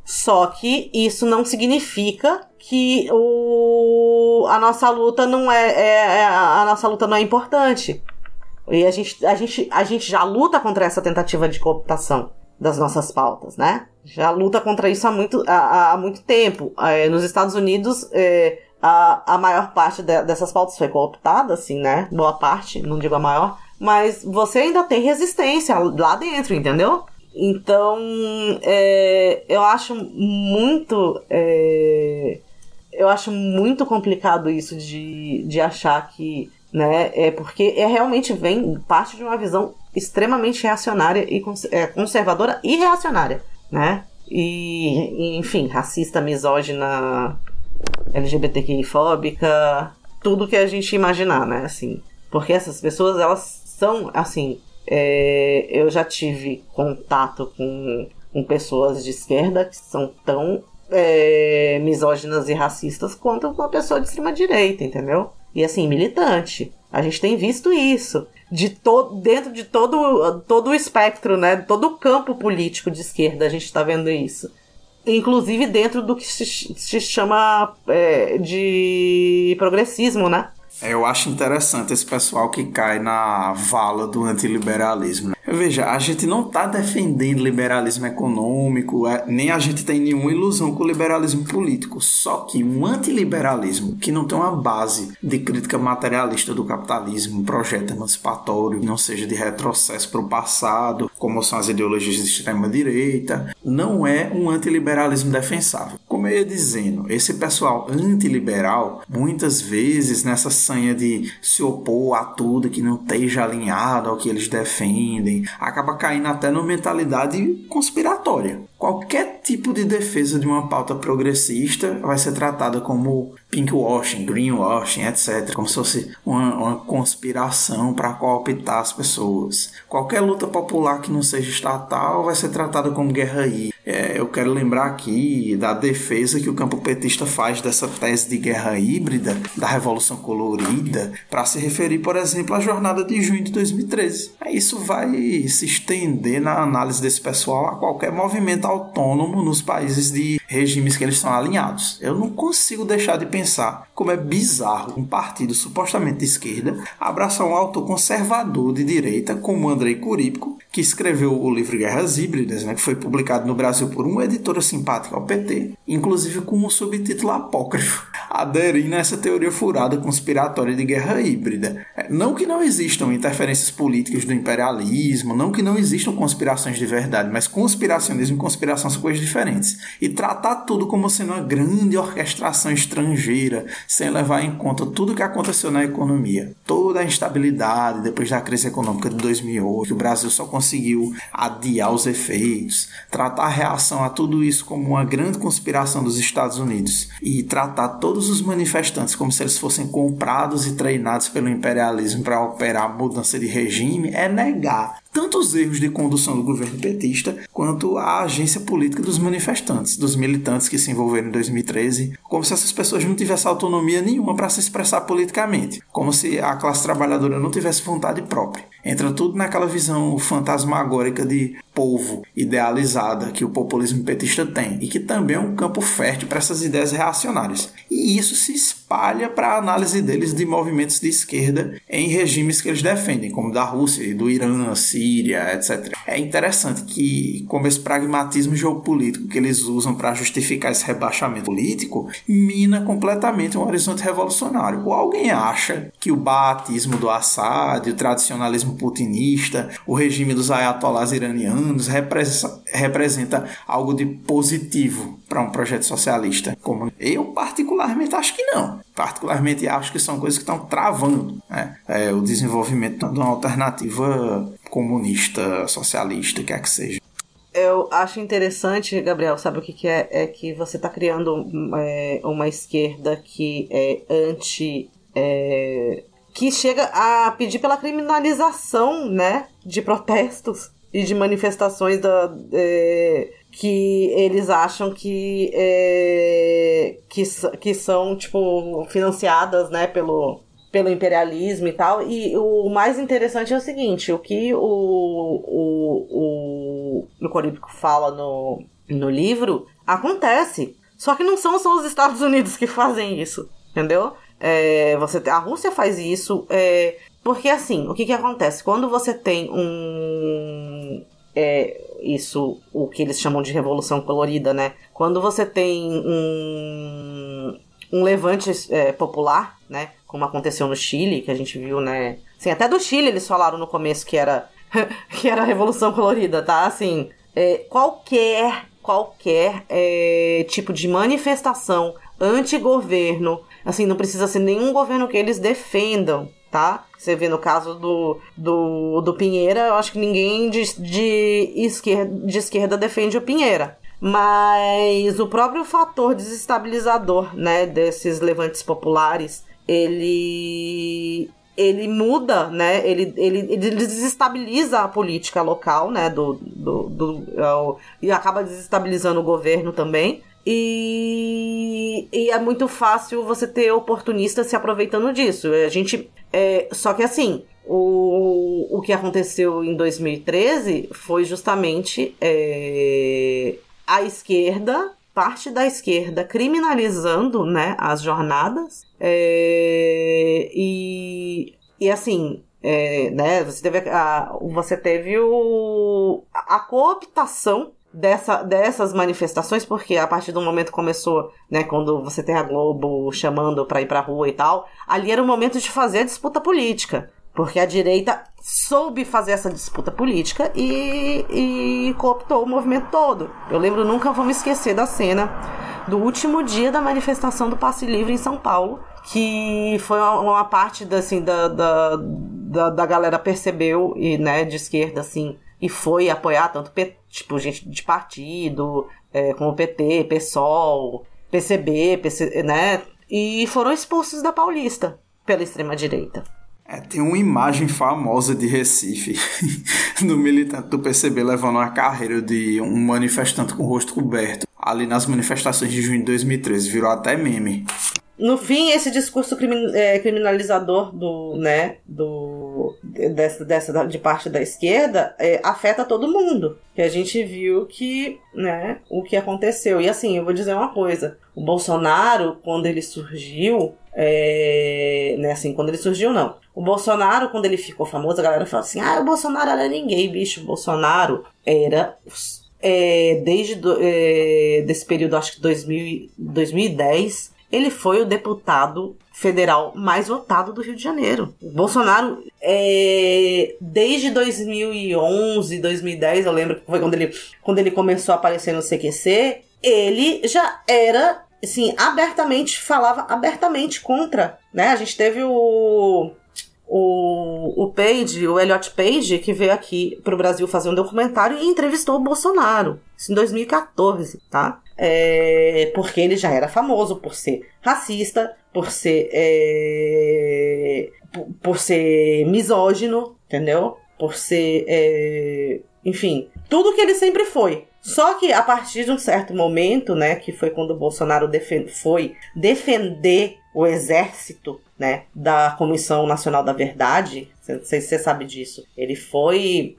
Só que isso não significa que o, a nossa luta não é, é, é, a nossa luta não é importante. E a gente, a, gente, a gente já luta contra essa tentativa de cooptação das nossas pautas, né? Já luta contra isso há muito, há, há muito tempo. É, nos Estados Unidos, é, a, a maior parte de, dessas pautas foi cooptada, assim, né? Boa parte, não digo a maior. Mas você ainda tem resistência lá dentro, entendeu? Então, é, eu acho muito. É, eu acho muito complicado isso de, de achar que. Né, é porque é realmente vem parte de uma visão extremamente reacionária e é, conservadora e reacionária, né? E, enfim, racista, misógina, LGBTQI-fóbica, tudo que a gente imaginar, né? Assim, porque essas pessoas, elas são, assim, é, eu já tive contato com, com pessoas de esquerda que são tão é, misóginas e racistas quanto uma pessoa de extrema-direita, entendeu? E assim, militante. A gente tem visto isso. De to dentro de todo, todo o espectro, né? Todo o campo político de esquerda, a gente está vendo isso inclusive dentro do que se, se chama é, de progressismo, né? Eu acho interessante esse pessoal que cai na vala do antiliberalismo. Né? Veja, a gente não está defendendo liberalismo econômico, é, nem a gente tem nenhuma ilusão com o liberalismo político. Só que um antiliberalismo que não tem uma base de crítica materialista do capitalismo, um projeto emancipatório, não seja de retrocesso para o passado, como são as ideologias de extrema-direita, não é um antiliberalismo defensável. Como eu ia dizendo, esse pessoal antiliberal, muitas vezes nessa sanha de se opor a tudo que não esteja alinhado ao que eles defendem, acaba caindo até numa mentalidade conspiratória. Qualquer tipo de defesa de uma pauta progressista vai ser tratada como pinkwashing, greenwashing, etc. Como se fosse uma, uma conspiração para cooptar as pessoas. Qualquer luta popular que não seja estatal vai ser tratada como guerra híbrida. É, eu quero lembrar aqui da defesa que o campo petista faz dessa tese de guerra híbrida, da Revolução Colorida, para se referir, por exemplo, à jornada de junho de 2013. Isso vai se estender na análise desse pessoal a qualquer movimento autônomo nos países de regimes que eles estão alinhados. Eu não consigo deixar de pensar como é bizarro um partido supostamente de esquerda abraçar um autor conservador de direita como Andrei Curípico, que escreveu o livro Guerras Híbridas, né, que foi publicado no Brasil por uma editora simpática ao PT, inclusive com um subtítulo apócrifo, aderindo a essa teoria furada conspiratória de guerra híbrida. É, não que não existam interferências políticas do imperialismo, não que não existam conspirações de verdade, mas conspiracionismo e conspiração são coisas diferentes. E tratar tudo como sendo uma grande orquestração estrangeira, sem levar em conta tudo o que aconteceu na economia, toda a instabilidade depois da crise econômica de 2008, o Brasil só conseguiu adiar os efeitos, tratar a reação a tudo isso como uma grande conspiração dos Estados Unidos e tratar todos os manifestantes como se eles fossem comprados e treinados pelo imperialismo para operar mudança de regime é negar tanto os erros de condução do governo petista quanto a agência política dos manifestantes, dos militantes que se envolveram em 2013, como se essas pessoas não tivessem autonomia nenhuma para se expressar politicamente, como se a classe trabalhadora não tivesse vontade própria. Entra tudo naquela visão fantasmagórica de povo idealizada que o populismo petista tem e que também é um campo fértil para essas ideias reacionárias. E isso se espalha para a análise deles de movimentos de esquerda em regimes que eles defendem, como da Rússia do Irã, Síria, etc. É interessante que, como esse pragmatismo geopolítico que eles usam para justificar esse rebaixamento político, mina completamente um horizonte revolucionário. Ou alguém acha que o batismo do Assad, o tradicionalismo putinista, o regime dos ayatollahs iranianos representa algo de positivo para um projeto socialista? Como eu particularmente acho que não. Particularmente acho que são coisas que estão travando né? é, o desenvolvimento de uma alternativa comunista, socialista, quer que seja. Eu acho interessante, Gabriel, sabe o que, que é? É que você está criando é, uma esquerda que é anti. É, que chega a pedir pela criminalização né, de protestos e de manifestações da, é, que eles acham que, é, que, que são, tipo, financiadas, né, pelo, pelo imperialismo e tal. E o mais interessante é o seguinte, o que o, o, o, o Coríbico fala no, no livro acontece. Só que não são só os Estados Unidos que fazem isso, entendeu? É, você, a Rússia faz isso, é, porque assim, o que, que acontece? Quando você tem um. É, isso, o que eles chamam de revolução colorida, né? Quando você tem um, um levante é, popular, né? Como aconteceu no Chile, que a gente viu, né? Assim, até do Chile eles falaram no começo que era, [LAUGHS] que era revolução colorida, tá? Assim, é, qualquer, qualquer é, tipo de manifestação anti-governo, assim, não precisa ser nenhum governo que eles defendam, tá? Você vê no caso do, do, do Pinheira, eu acho que ninguém de, de, esquerda, de esquerda defende o Pinheira. Mas o próprio fator desestabilizador, né, desses levantes populares, ele ele muda, né? Ele, ele, ele desestabiliza a política local, né? Do, do, do, e acaba desestabilizando o governo também. E, e é muito fácil você ter oportunistas se aproveitando disso. A gente. É, só que assim, o, o que aconteceu em 2013 foi justamente é, a esquerda, parte da esquerda, criminalizando né, as jornadas. É, e, e assim, é, né, você teve, a, você teve o, a cooptação dessa, dessas manifestações, porque a partir do momento começou, né, quando você tem a Globo chamando para ir pra rua e tal, ali era o momento de fazer a disputa política. Porque a direita soube fazer essa disputa política e, e cooptou o movimento todo. Eu lembro, nunca vou me esquecer da cena do último dia da manifestação do Passe Livre em São Paulo, que foi uma, uma parte da, assim, da, da, da, da galera percebeu, e, né, de esquerda, assim, e foi apoiar tanto tipo gente de partido, é, como PT, PSOL, PCB, PC, né? E foram expulsos da Paulista pela extrema direita. É, tem uma imagem famosa de Recife, [LAUGHS] do militante do PCB levando uma carreira de um manifestante com o rosto coberto, ali nas manifestações de junho de 2013, virou até meme no fim, esse discurso é, criminalizador do, né, do, dessa, dessa de parte da esquerda é, afeta todo mundo. Que a gente viu que, né, o que aconteceu. E assim, eu vou dizer uma coisa: o Bolsonaro, quando ele surgiu, É, né, assim, quando ele surgiu, não. O Bolsonaro, quando ele ficou famoso, a galera fala assim: ah, o Bolsonaro era ninguém, bicho. O Bolsonaro era. É, desde do, é, desse período, acho que 2000, 2010, ele foi o deputado federal mais votado do Rio de Janeiro. O Bolsonaro, é, desde 2011, 2010, eu lembro que foi quando ele, quando ele começou a aparecer no CQC, ele já era assim, abertamente, falava abertamente contra, né? A gente teve o o, o Page, o Elliot Page, que veio aqui pro Brasil fazer um documentário e entrevistou o Bolsonaro. Isso em 2014, tá? É, porque ele já era famoso por ser racista, por ser. É, por, por, ser misógino, entendeu? Por ser. É, enfim, tudo que ele sempre foi. Só que a partir de um certo momento, né, que foi quando o Bolsonaro defend foi defender o exército, né, da Comissão Nacional da Verdade, não sei se você sabe disso, ele foi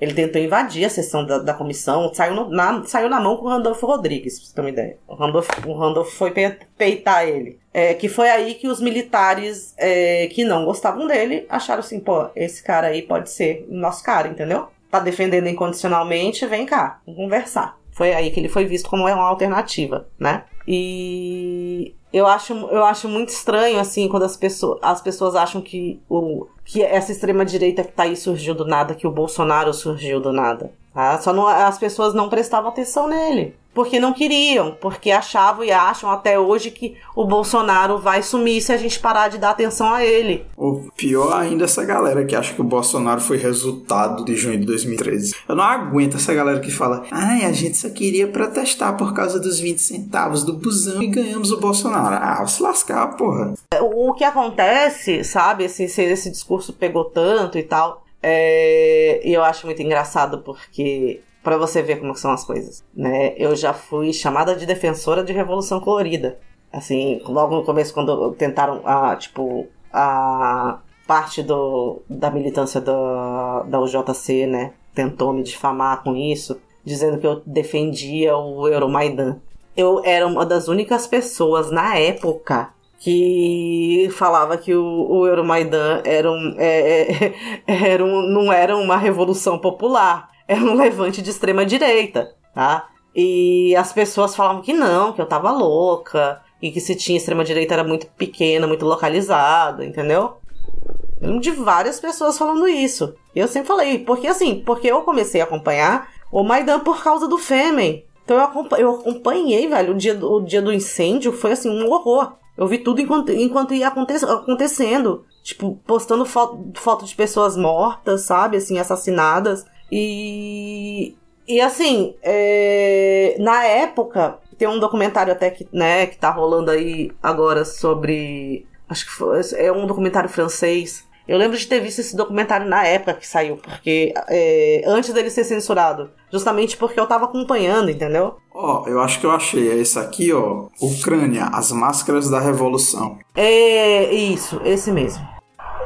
ele tentou invadir a sessão da, da comissão, saiu, no, na, saiu na mão com o Randolfo Rodrigues, pra você ter uma ideia. O Randolfo, o Randolfo foi peitar ele. É, que foi aí que os militares é, que não gostavam dele acharam assim, pô, esse cara aí pode ser nosso cara, entendeu? tá defendendo incondicionalmente, vem cá, vamos conversar. Foi aí que ele foi visto como uma alternativa, né? E eu acho, eu acho muito estranho, assim, quando as pessoas, as pessoas acham que, o, que essa extrema-direita que tá aí surgiu do nada, que o Bolsonaro surgiu do nada. Tá? Só não, as pessoas não prestavam atenção nele porque não queriam, porque achavam e acham até hoje que o Bolsonaro vai sumir se a gente parar de dar atenção a ele. O pior ainda é essa galera que acha que o Bolsonaro foi resultado de junho de 2013. Eu não aguento essa galera que fala: ai, a gente só queria protestar por causa dos 20 centavos do busão e ganhamos o Bolsonaro. Ah, se lascar, porra. O que acontece, sabe, assim, se esse discurso pegou tanto e tal. É, e eu acho muito engraçado porque para você ver como são as coisas, né? Eu já fui chamada de defensora de Revolução Colorida. Assim, logo no começo quando tentaram a, tipo, a parte do, da militância da, da UJC, né, tentou me difamar com isso, dizendo que eu defendia o Euromaidan. Eu era uma das únicas pessoas na época que falava que o, o Euromaidan era um, é, é, [LAUGHS] era um, não era uma revolução popular, era um levante de extrema direita, tá? E as pessoas falavam que não, que eu tava louca, e que se tinha extrema direita era muito pequena, muito localizada, entendeu? De várias pessoas falando isso. E eu sempre falei, porque assim, porque eu comecei a acompanhar o Maidan por causa do Fêmen. Então eu acompanhei, velho, o dia, do, o dia do incêndio foi assim, um horror. Eu vi tudo enquanto, enquanto ia aconte acontecendo. Tipo, postando foto, foto de pessoas mortas, sabe? Assim, assassinadas. E, e assim, é, na época, tem um documentário até que, né, que tá rolando aí agora sobre. Acho que foi, é um documentário francês. Eu lembro de ter visto esse documentário na época que saiu, porque é, antes dele ser censurado. Justamente porque eu tava acompanhando, entendeu? Ó, oh, eu acho que eu achei. É esse aqui, ó. Ucrânia, as máscaras da revolução. É, isso, esse mesmo.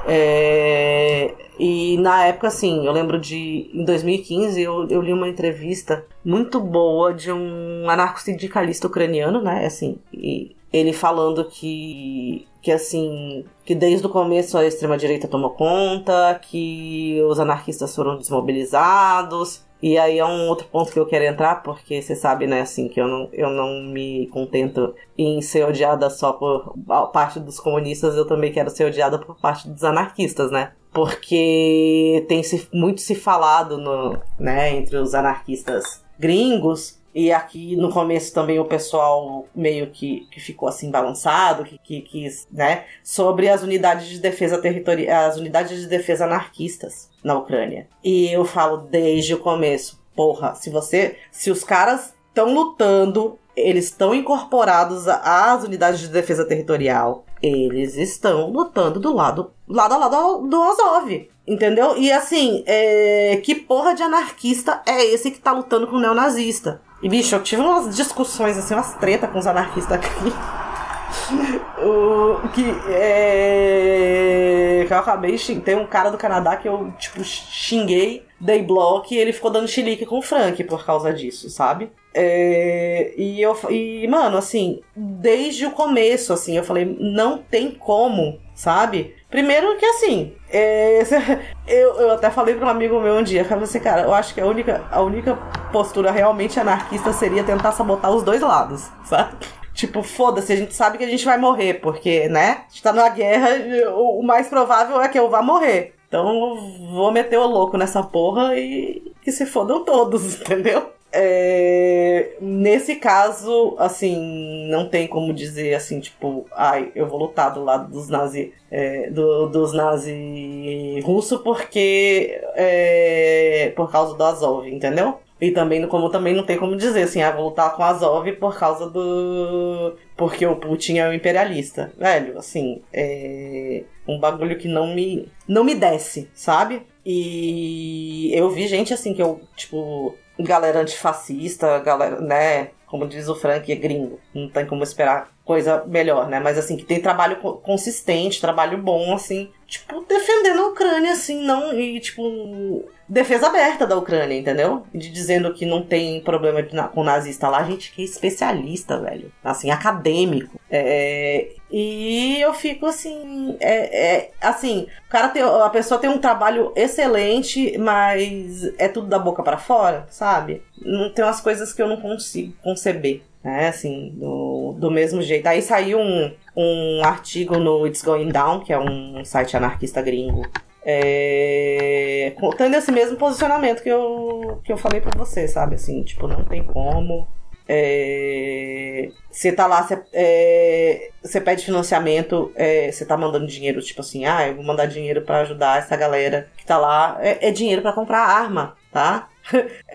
É, e na época, assim, eu lembro de. Em 2015, eu, eu li uma entrevista muito boa de um anarco-sindicalista ucraniano, né? Assim, e ele falando que. Que assim, que desde o começo a extrema-direita tomou conta, que os anarquistas foram desmobilizados, e aí é um outro ponto que eu quero entrar, porque você sabe, né, assim, que eu não, eu não me contento em ser odiada só por parte dos comunistas, eu também quero ser odiada por parte dos anarquistas, né? Porque tem se, muito se falado no, né, entre os anarquistas gringos e aqui no começo também o pessoal meio que, que ficou assim balançado, que, que quis, né? Sobre as unidades de defesa territorial, as unidades de defesa anarquistas na Ucrânia. E eu falo desde o começo, porra, se você. Se os caras estão lutando, eles estão incorporados às unidades de defesa territorial, eles estão lutando do lado, lado a lado do Azov. Entendeu? E assim, é, que porra de anarquista é esse que tá lutando com o neonazista? E, bicho, eu tive umas discussões, assim, umas tretas com os anarquistas aqui. [LAUGHS] o que é. Que eu acabei. Tem um cara do Canadá que eu, tipo, xinguei, dei bloco e ele ficou dando chilique com o Frank por causa disso, sabe? É, e eu e mano, assim, desde o começo, assim, eu falei, não tem como, sabe? Primeiro que assim, é, [LAUGHS] eu, eu até falei para um amigo meu um dia, falei assim, cara, eu acho que a única, a única postura realmente anarquista seria tentar sabotar os dois lados, [LAUGHS] sabe? Tipo, foda-se, a gente sabe que a gente vai morrer, porque, né? A gente tá numa guerra, o mais provável é que eu vá morrer. Então, vou meter o louco nessa porra e que se fodam todos, [LAUGHS] entendeu? É, nesse caso, assim, não tem como dizer assim, tipo, ai, eu vou lutar do lado dos nazi, é, do, dos nazi russo porque é, por causa do Azov, entendeu? E também, como também não tem como dizer assim, ah, vou lutar com Azov por causa do. Porque o Putin é um imperialista. Velho, assim, é um bagulho que não me. não me desce, sabe? E eu vi gente assim que eu, tipo, galera antifascista, galera, né? Como diz o Frank, é gringo. Não tem como esperar coisa melhor, né? Mas assim, que tem trabalho consistente, trabalho bom, assim, tipo, defendendo a Ucrânia, assim, não. E, tipo, defesa aberta da Ucrânia, entendeu? De dizendo que não tem problema com nazista lá, gente que é especialista, velho. Assim, acadêmico. É, e eu fico assim, é, é, assim, o cara tem, a pessoa tem um trabalho excelente, mas é tudo da boca para fora, sabe? Não tem umas coisas que eu não consigo conceber, né? Assim, do, do mesmo jeito. Aí saiu um, um artigo no It's Going Down, que é um site anarquista gringo, é, tendo esse mesmo posicionamento que eu, que eu falei pra você, sabe? Assim, tipo, não tem como. É, você tá lá, você, é, você pede financiamento, é, você tá mandando dinheiro, tipo assim, ah, eu vou mandar dinheiro para ajudar essa galera que tá lá. É, é dinheiro para comprar arma, tá? [LAUGHS]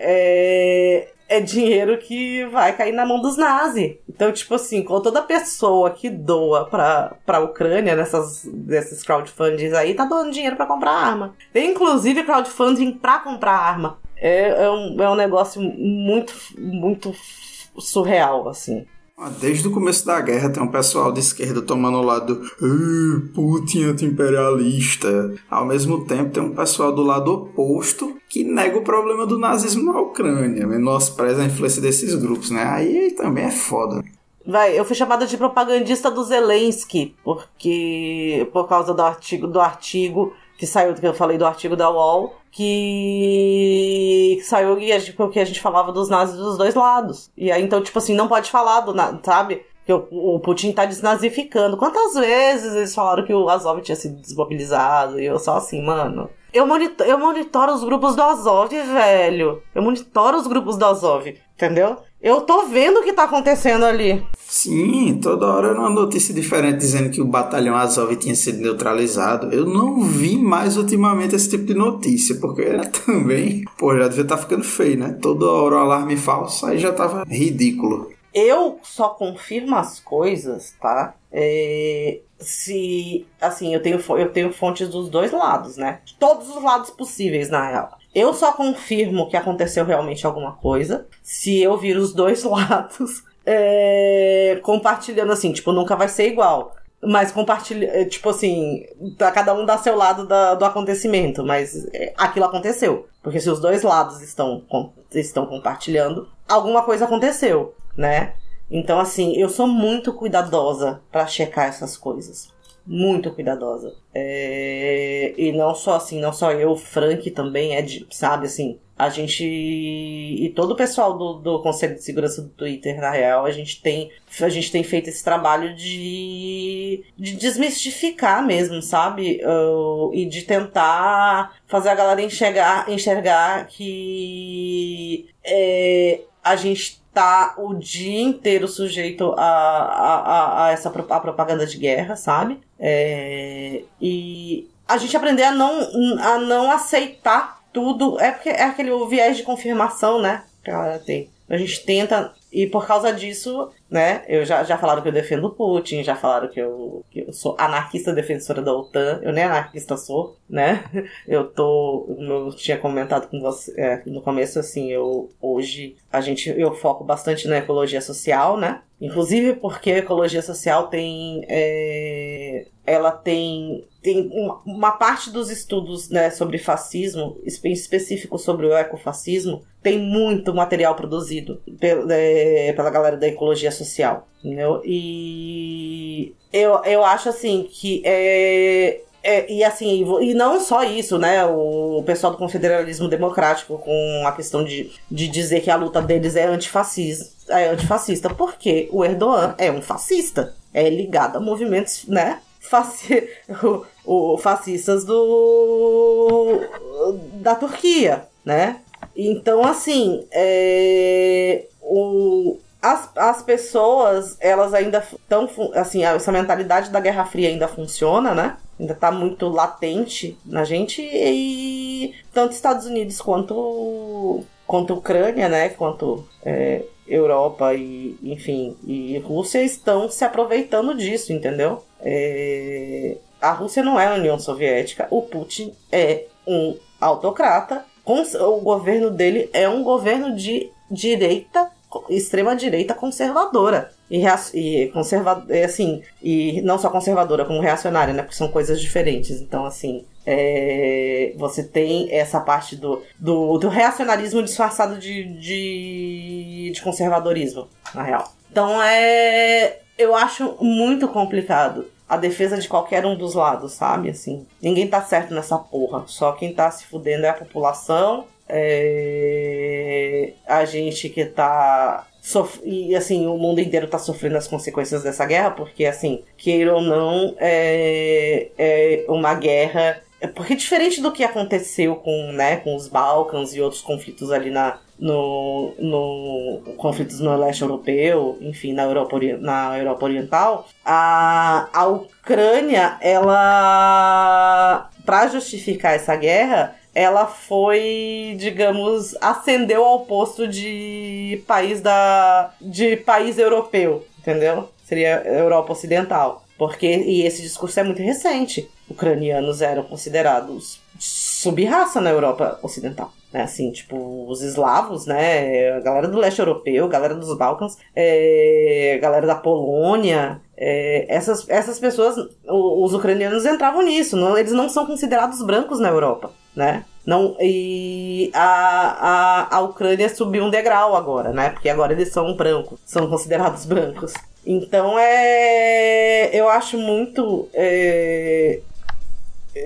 é, dinheiro que vai cair na mão dos nazis. Então, tipo assim, com toda pessoa que doa pra, pra Ucrânia nessas desses crowdfundings aí, tá doando dinheiro para comprar arma. Tem inclusive crowdfunding para comprar arma. É, é, um, é um negócio muito, muito surreal, assim. Ah, desde o começo da guerra tem um pessoal de esquerda tomando o lado Putin anti-imperialista. Ao mesmo tempo tem um pessoal do lado oposto que nega o problema do nazismo na Ucrânia, menospreza a influência desses grupos, né? Aí também é foda. Vai, eu fui chamada de propagandista do Zelensky, porque por causa do artigo do artigo que saiu, que eu falei do artigo da UOL, que saiu porque a gente falava dos nazis dos dois lados. E aí, então, tipo assim, não pode falar do, sabe? Que o, o Putin tá desnazificando. Quantas vezes eles falaram que o Azov tinha sido desmobilizado? E eu só assim, mano. Eu, eu monitoro os grupos do Azov, velho. Eu monitoro os grupos do Azov, entendeu? Eu tô vendo o que tá acontecendo ali. Sim, toda hora era uma notícia diferente dizendo que o batalhão Azov tinha sido neutralizado. Eu não vi mais ultimamente esse tipo de notícia, porque [LAUGHS] também, pô, já devia estar tá ficando feio, né? Toda hora um alarme falso, aí já tava ridículo. Eu só confirmo as coisas, tá? É, se, assim, eu tenho, eu tenho fontes dos dois lados, né? Todos os lados possíveis, na real. Eu só confirmo que aconteceu realmente alguma coisa se eu vir os dois [LAUGHS] lados é, compartilhando assim, tipo, nunca vai ser igual. Mas compartilha, é, tipo assim, tá, cada um dá seu lado da, do acontecimento, mas é, aquilo aconteceu. Porque se os dois lados estão, estão compartilhando, alguma coisa aconteceu, né? Então, assim, eu sou muito cuidadosa para checar essas coisas muito cuidadosa. É... E não só assim, não só eu, Frank também é de, sabe, assim, a gente e todo o pessoal do, do Conselho de Segurança do Twitter, na real, a gente tem a gente tem feito esse trabalho de, de desmistificar mesmo, sabe? Uh, e de tentar fazer a galera enxergar, enxergar que é, a gente tá o dia inteiro sujeito a, a, a, essa a propaganda de guerra, sabe? É, e a gente aprender a não, a não aceitar tudo. É porque é aquele viés de confirmação, né? Tem. A gente tenta e por causa disso, né, eu já, já falaram que eu defendo Putin, já falaram que eu, que eu sou anarquista defensora da OTAN. Eu nem anarquista sou, né? [LAUGHS] Eu tô. Eu tinha comentado com você é, no começo, assim, eu hoje a gente eu foco bastante na ecologia social, né? Inclusive porque a ecologia social tem. É, ela tem. Tem uma, uma parte dos estudos né, sobre fascismo, em específico sobre o ecofascismo, tem muito material produzido pela, é, pela galera da ecologia social. Entendeu? E eu, eu acho assim que é, é, e assim, e não só isso, né? O pessoal do confederalismo democrático com a questão de, de dizer que a luta deles é antifascista. É antifascista, porque o Erdogan é um fascista. É ligado a movimentos, né? Faci o, o, fascistas do da Turquia, né? Então, assim, é, o, as, as pessoas, elas ainda estão, assim, essa mentalidade da Guerra Fria ainda funciona, né? Ainda tá muito latente na gente e tanto Estados Unidos quanto, quanto Ucrânia, né? Quanto é, Europa e, enfim, e Rússia estão se aproveitando disso, entendeu? É, a Rússia não é a União Soviética, o Putin é um autocrata, o governo dele é um governo de direita extrema direita conservadora. E, e conserva assim e não só conservadora como reacionária né? Porque são coisas diferentes. Então assim é, você tem essa parte do, do, do reacionarismo disfarçado de, de, de conservadorismo na real. Então é eu acho muito complicado a defesa de qualquer um dos lados, sabe? Assim, ninguém tá certo nessa porra. Só quem tá se fudendo é a população é, a gente que tá Sof e assim, o mundo inteiro tá sofrendo as consequências dessa guerra, porque assim, queira ou não, é, é uma guerra. É porque diferente do que aconteceu com, né, com os Balcãs e outros conflitos ali na, no, no conflitos no leste europeu, enfim, na Europa, na Europa Oriental, a, a Ucrânia, ela para justificar essa guerra, ela foi, digamos, ascendeu ao posto de país da de país europeu, entendeu? Seria Europa Ocidental. Porque e esse discurso é muito recente. Ucranianos eram considerados sub-raça na Europa Ocidental. Né, assim, tipo, os eslavos, né? A galera do leste europeu, a galera dos Balcãs, é, a galera da Polônia, é, essas, essas pessoas, os ucranianos entravam nisso. Não, eles não são considerados brancos na Europa né? Não, e a, a, a Ucrânia subiu um degrau agora, né? Porque agora eles são brancos, são considerados brancos. Então é. Eu acho muito. É,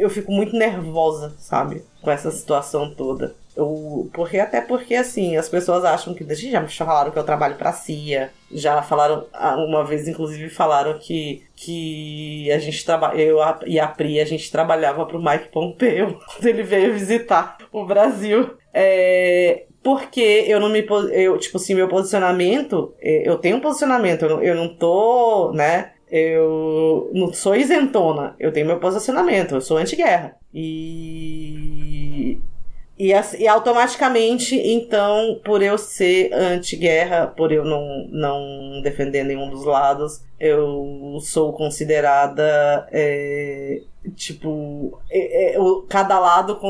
eu fico muito nervosa, sabe? Com essa situação toda. Eu, porque até porque assim, as pessoas acham que. Já falaram que eu trabalho pra CIA. Já falaram. Ah, uma vez, inclusive, falaram que, que a gente trabalha. Eu e a Pri, a gente trabalhava pro Mike Pompeo [LAUGHS] quando ele veio visitar o Brasil. É, porque eu não me. Eu, tipo assim, meu posicionamento. É, eu tenho um posicionamento, eu não, eu não tô, né? Eu não sou isentona, eu tenho meu posicionamento, eu sou anti-guerra. E e, e automaticamente, então, por eu ser anti-guerra, por eu não, não defender nenhum dos lados, eu sou considerada. É, tipo. É, é, cada lado,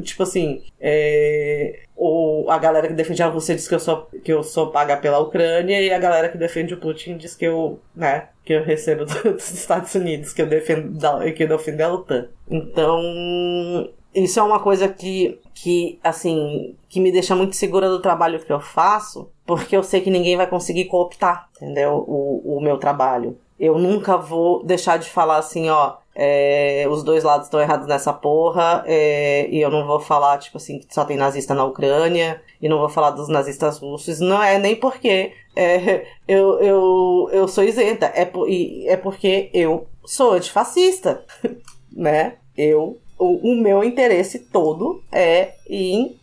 tipo assim. É, o, a galera que defende a Rússia diz que eu, sou, que eu sou paga pela Ucrânia, e a galera que defende o Putin diz que eu. né? Que eu recebo [LAUGHS] dos Estados Unidos, que eu defendo, que eu defendo a OTAN. Então. Isso é uma coisa que que, assim, que me deixa muito segura do trabalho que eu faço, porque eu sei que ninguém vai conseguir cooptar, entendeu? O, o meu trabalho. Eu nunca vou deixar de falar assim, ó, é, os dois lados estão errados nessa porra, é, e eu não vou falar, tipo assim, que só tem nazista na Ucrânia, e não vou falar dos nazistas russos, não é nem porque é, eu, eu, eu sou isenta, é, por, é porque eu sou antifascista, [LAUGHS] né? Eu o, o meu interesse todo é em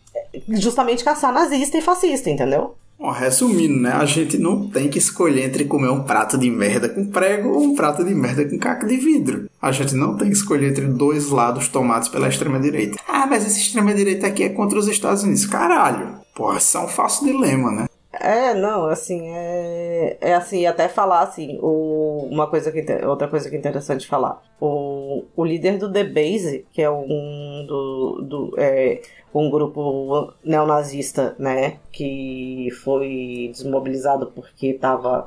justamente caçar nazista e fascista, entendeu? Bom, resumindo, né? A gente não tem que escolher entre comer um prato de merda com prego ou um prato de merda com caca de vidro. A gente não tem que escolher entre dois lados tomados pela extrema-direita. Ah, mas essa extrema-direita aqui é contra os Estados Unidos. Caralho! Porra, isso é um falso dilema, né? É, não, assim, é, é assim, até falar assim, o, uma coisa que outra coisa que é interessante falar. O, o líder do The Base, que é um do, do é, um grupo neonazista, né, que foi desmobilizado porque estava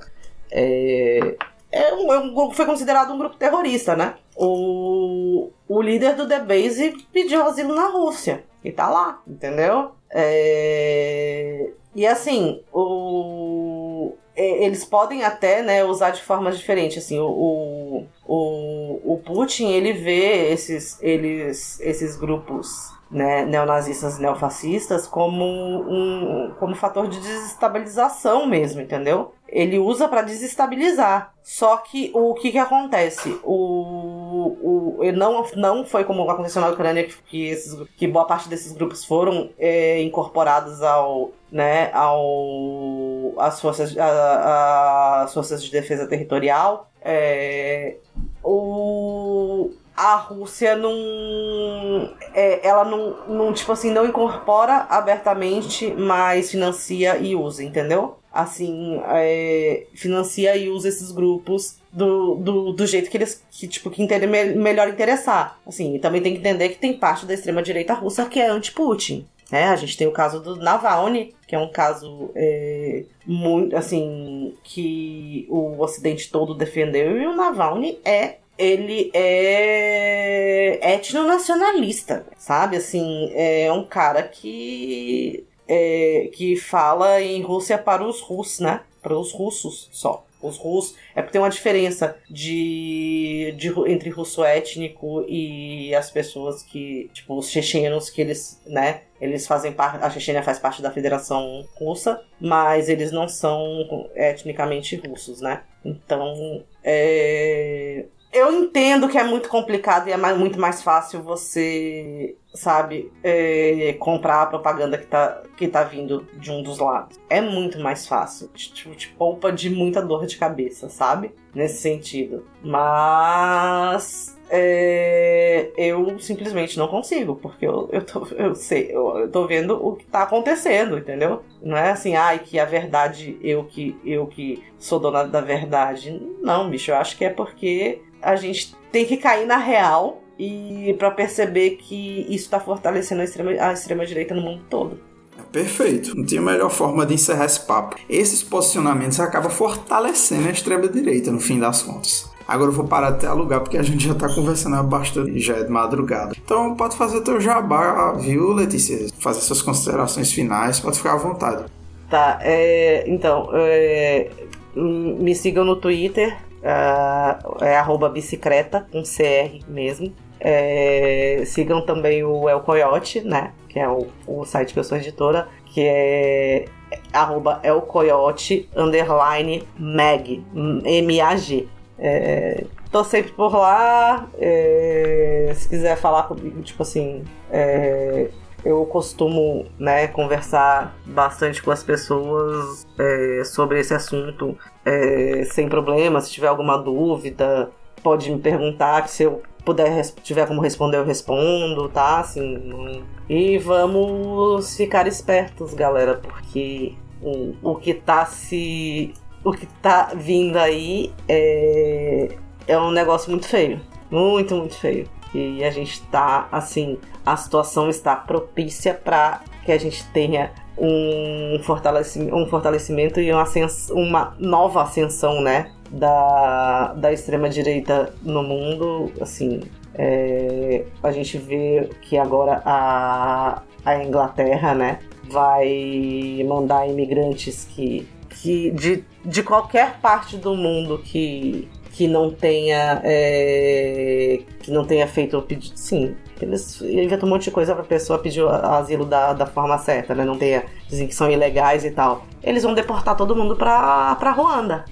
é, é um, é foi considerado um grupo terrorista, né? O, o líder do The Base pediu asilo na Rússia e tá lá, entendeu? É, e assim, o, eles podem até né, usar de formas diferentes. Assim, o, o, o Putin ele vê esses, eles, esses grupos né, neonazistas e neofascistas como um como fator de desestabilização mesmo, entendeu? Ele usa para desestabilizar. Só que o que, que acontece? O, o, não, não foi como aconteceu na Ucrânia, que, que, esses, que boa parte desses grupos foram é, incorporados ao, né, ao, às, forças, a, as forças de defesa territorial. É, o, a Rússia não. É, ela não, não, tipo assim, não incorpora abertamente, mas financia e usa, entendeu? Assim, é, financia e usa esses grupos do, do, do jeito que eles, que, tipo, que entendem me, melhor interessar. Assim, também tem que entender que tem parte da extrema-direita russa que é anti-Putin. É, a gente tem o caso do Navalny, que é um caso é, muito, assim, que o Ocidente todo defendeu, e o Navalny é ele é etnonacionalista, sabe? Assim, é um cara que é, que fala em Rússia para os russos, né? Para os russos só. Os russos. É porque tem uma diferença de, de entre russo étnico e as pessoas que. Tipo, os chechenos que eles, né? Eles fazem parte. A Chechênia faz parte da Federação Russa, mas eles não são etnicamente russos, né? Então. É, eu entendo que é muito complicado e é mais, muito mais fácil você, sabe, é, comprar a propaganda que tá, que tá vindo de um dos lados. É muito mais fácil. Tipo, te poupa de muita dor de cabeça, sabe? Nesse sentido. Mas. É, eu simplesmente não consigo, porque eu, eu, tô, eu sei, eu, eu tô vendo o que tá acontecendo, entendeu? Não é assim, ai, que a verdade, eu que, eu que sou dona da verdade. Não, bicho, eu acho que é porque a gente tem que cair na real e para perceber que isso está fortalecendo a extrema, a extrema direita no mundo todo. É perfeito. Não tinha melhor forma de encerrar esse papo. Esses posicionamentos acabam fortalecendo a extrema direita no fim das contas. Agora eu vou parar até alugar porque a gente já está conversando bastante, já é de madrugada. Então pode fazer teu jabá, viu, Letícia? Fazer suas considerações finais, pode ficar à vontade. Tá, é, então, é, me sigam no Twitter, Uh, é arroba bicicleta, com CR mesmo. É, sigam também o El Coyote, né? Que é o, o site que eu sou editora, que é arroba El Coyote underline mag, M-A-G. É, tô sempre por lá. É, se quiser falar comigo, tipo assim, é, eu costumo né, conversar bastante com as pessoas é, sobre esse assunto é, sem problema. Se tiver alguma dúvida, pode me perguntar que se eu puder tiver como responder, eu respondo, tá? Assim, e vamos ficar espertos, galera, porque o, o que tá se. O que tá vindo aí é, é um negócio muito feio. Muito, muito feio. E a gente tá, assim, a situação está propícia para que a gente tenha um fortalecimento, um fortalecimento e uma, uma nova ascensão, né? Da, da extrema-direita no mundo, assim, é, a gente vê que agora a, a Inglaterra, né, vai mandar imigrantes que, que de, de qualquer parte do mundo que, que não tenha é, que não tenha feito o pedido, sim, eles inventam um monte de coisa pra pessoa pedir o asilo da, da forma certa, né? Não tenha. Dizem que são ilegais e tal. Eles vão deportar todo mundo pra, pra Ruanda.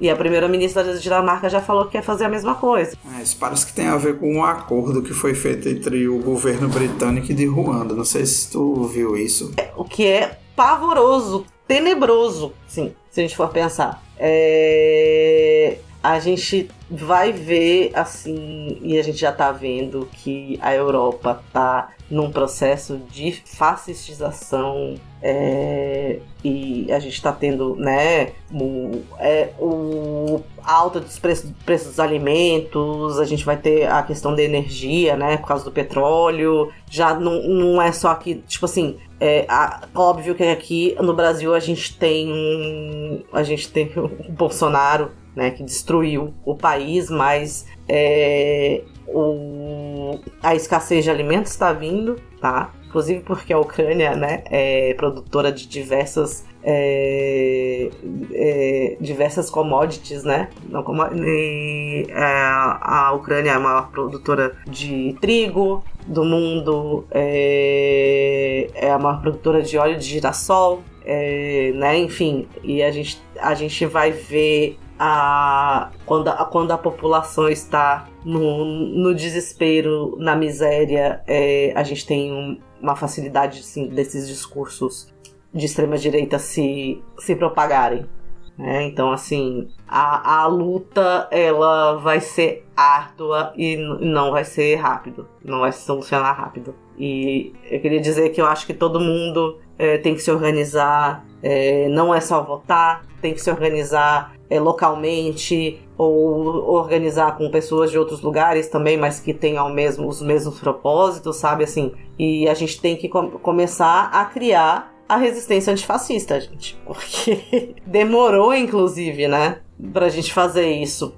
E a primeira-ministra da Dinamarca já falou que quer fazer a mesma coisa. É, isso parece que tem a ver com um acordo que foi feito entre o governo britânico e de Ruanda. Não sei se tu viu isso. É, o que é pavoroso, tenebroso, sim, se a gente for pensar. É a gente vai ver assim, e a gente já tá vendo que a Europa tá num processo de fascistização é, e a gente está tendo né, o, é, o alta dos preços, preços dos alimentos, a gente vai ter a questão da energia, né, por causa do petróleo, já não, não é só aqui, tipo assim, é, a, óbvio que aqui no Brasil a gente tem a gente tem o [LAUGHS] Bolsonaro, né, que destruiu o país, mas é, o, a escassez de alimentos está vindo, tá? Inclusive porque a Ucrânia, né, é produtora de diversas é, é, diversas commodities, né? Não, e, é, a Ucrânia é a maior produtora de trigo do mundo, é, é a maior produtora de óleo de girassol, é, né? Enfim, e a gente, a gente vai ver a, quando, a, quando a população está no, no desespero, na miséria, é, a gente tem um, uma facilidade assim, desses discursos de extrema direita se, se propagarem. Né? Então, assim, a, a luta ela vai ser árdua e não vai ser rápido, não vai se solucionar rápido. E eu queria dizer que eu acho que todo mundo é, tem que se organizar, é, não é só votar, tem que se organizar é, localmente ou organizar com pessoas de outros lugares também, mas que tenham mesmo, os mesmos propósitos, sabe assim? E a gente tem que com começar a criar a resistência antifascista, gente, [LAUGHS] porque demorou, inclusive, né, pra gente fazer isso.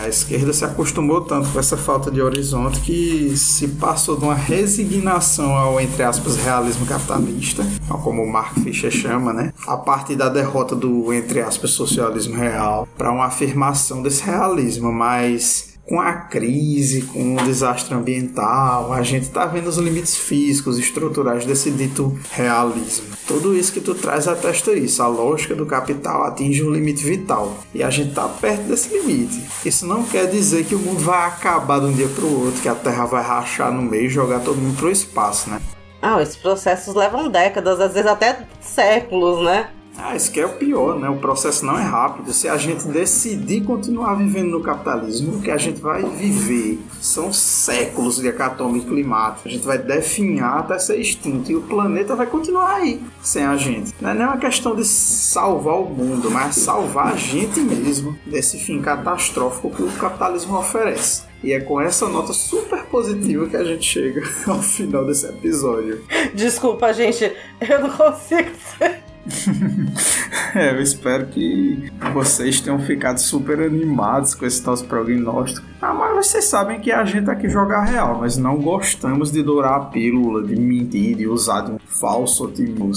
A esquerda se acostumou tanto com essa falta de horizonte que se passou de uma resignação ao, entre aspas, realismo capitalista, como Mark Fisher chama, né? A partir da derrota do, entre aspas, socialismo real, para uma afirmação desse realismo, mas com a crise, com o desastre ambiental, a gente está vendo os limites físicos estruturais desse dito realismo. Tudo isso que tu traz atesta isso. A lógica do capital atinge um limite vital e a gente está perto desse limite. Isso não quer dizer que o mundo vai acabar de um dia para o outro, que a Terra vai rachar no meio e jogar todo mundo para o espaço, né? Ah, esses processos levam décadas, às vezes até séculos, né? Ah, isso que é o pior, né? O processo não é rápido. Se a gente decidir continuar vivendo no capitalismo, o que a gente vai viver são séculos de hecatombe climática. A gente vai definhar até ser extinto e o planeta vai continuar aí sem a gente. Não é nem uma questão de salvar o mundo, mas salvar a gente mesmo desse fim catastrófico que o capitalismo oferece. E é com essa nota super positiva que a gente chega [LAUGHS] ao final desse episódio. Desculpa, gente, eu não consigo ser [LAUGHS] é, eu espero que vocês tenham ficado super animados com esse nosso prognóstico. Ah, mas vocês sabem que a gente aqui joga real, mas não gostamos de dourar a pílula, de mentir, de usar de um falso otimismo.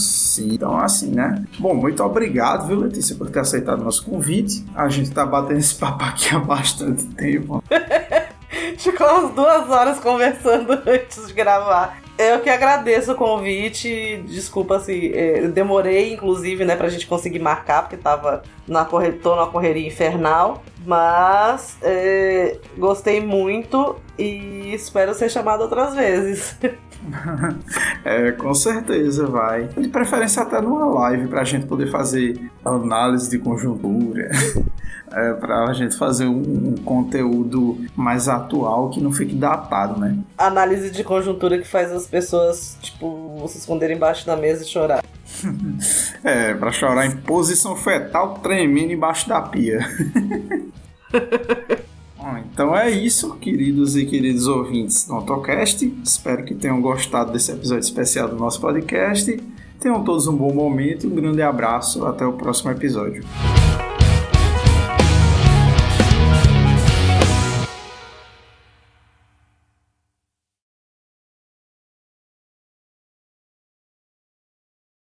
Então, assim, né? Bom, muito obrigado, viu, Letícia, por ter aceitado o nosso convite. A gente tá batendo esse papo aqui há bastante tempo. [LAUGHS] Ficou umas duas horas conversando [LAUGHS] antes de gravar. Eu que agradeço o convite. Desculpa se assim, demorei, inclusive, né, pra gente conseguir marcar, porque tava na corre... tô na correria infernal. Mas é, gostei muito e espero ser chamado outras vezes. [LAUGHS] é, com certeza vai. De preferência até numa live pra gente poder fazer análise de conjuntura. [LAUGHS] é, para a gente fazer um, um, conteúdo mais atual que não fique datado, né? Análise de conjuntura que faz as pessoas, tipo, se esconderem embaixo da mesa e chorar. É, para chorar em posição fetal, tremendo embaixo da pia. [LAUGHS] Bom, então é isso, queridos e queridos ouvintes do AutoCast. Espero que tenham gostado desse episódio especial do nosso podcast. Tenham todos um bom momento e um grande abraço. Até o próximo episódio.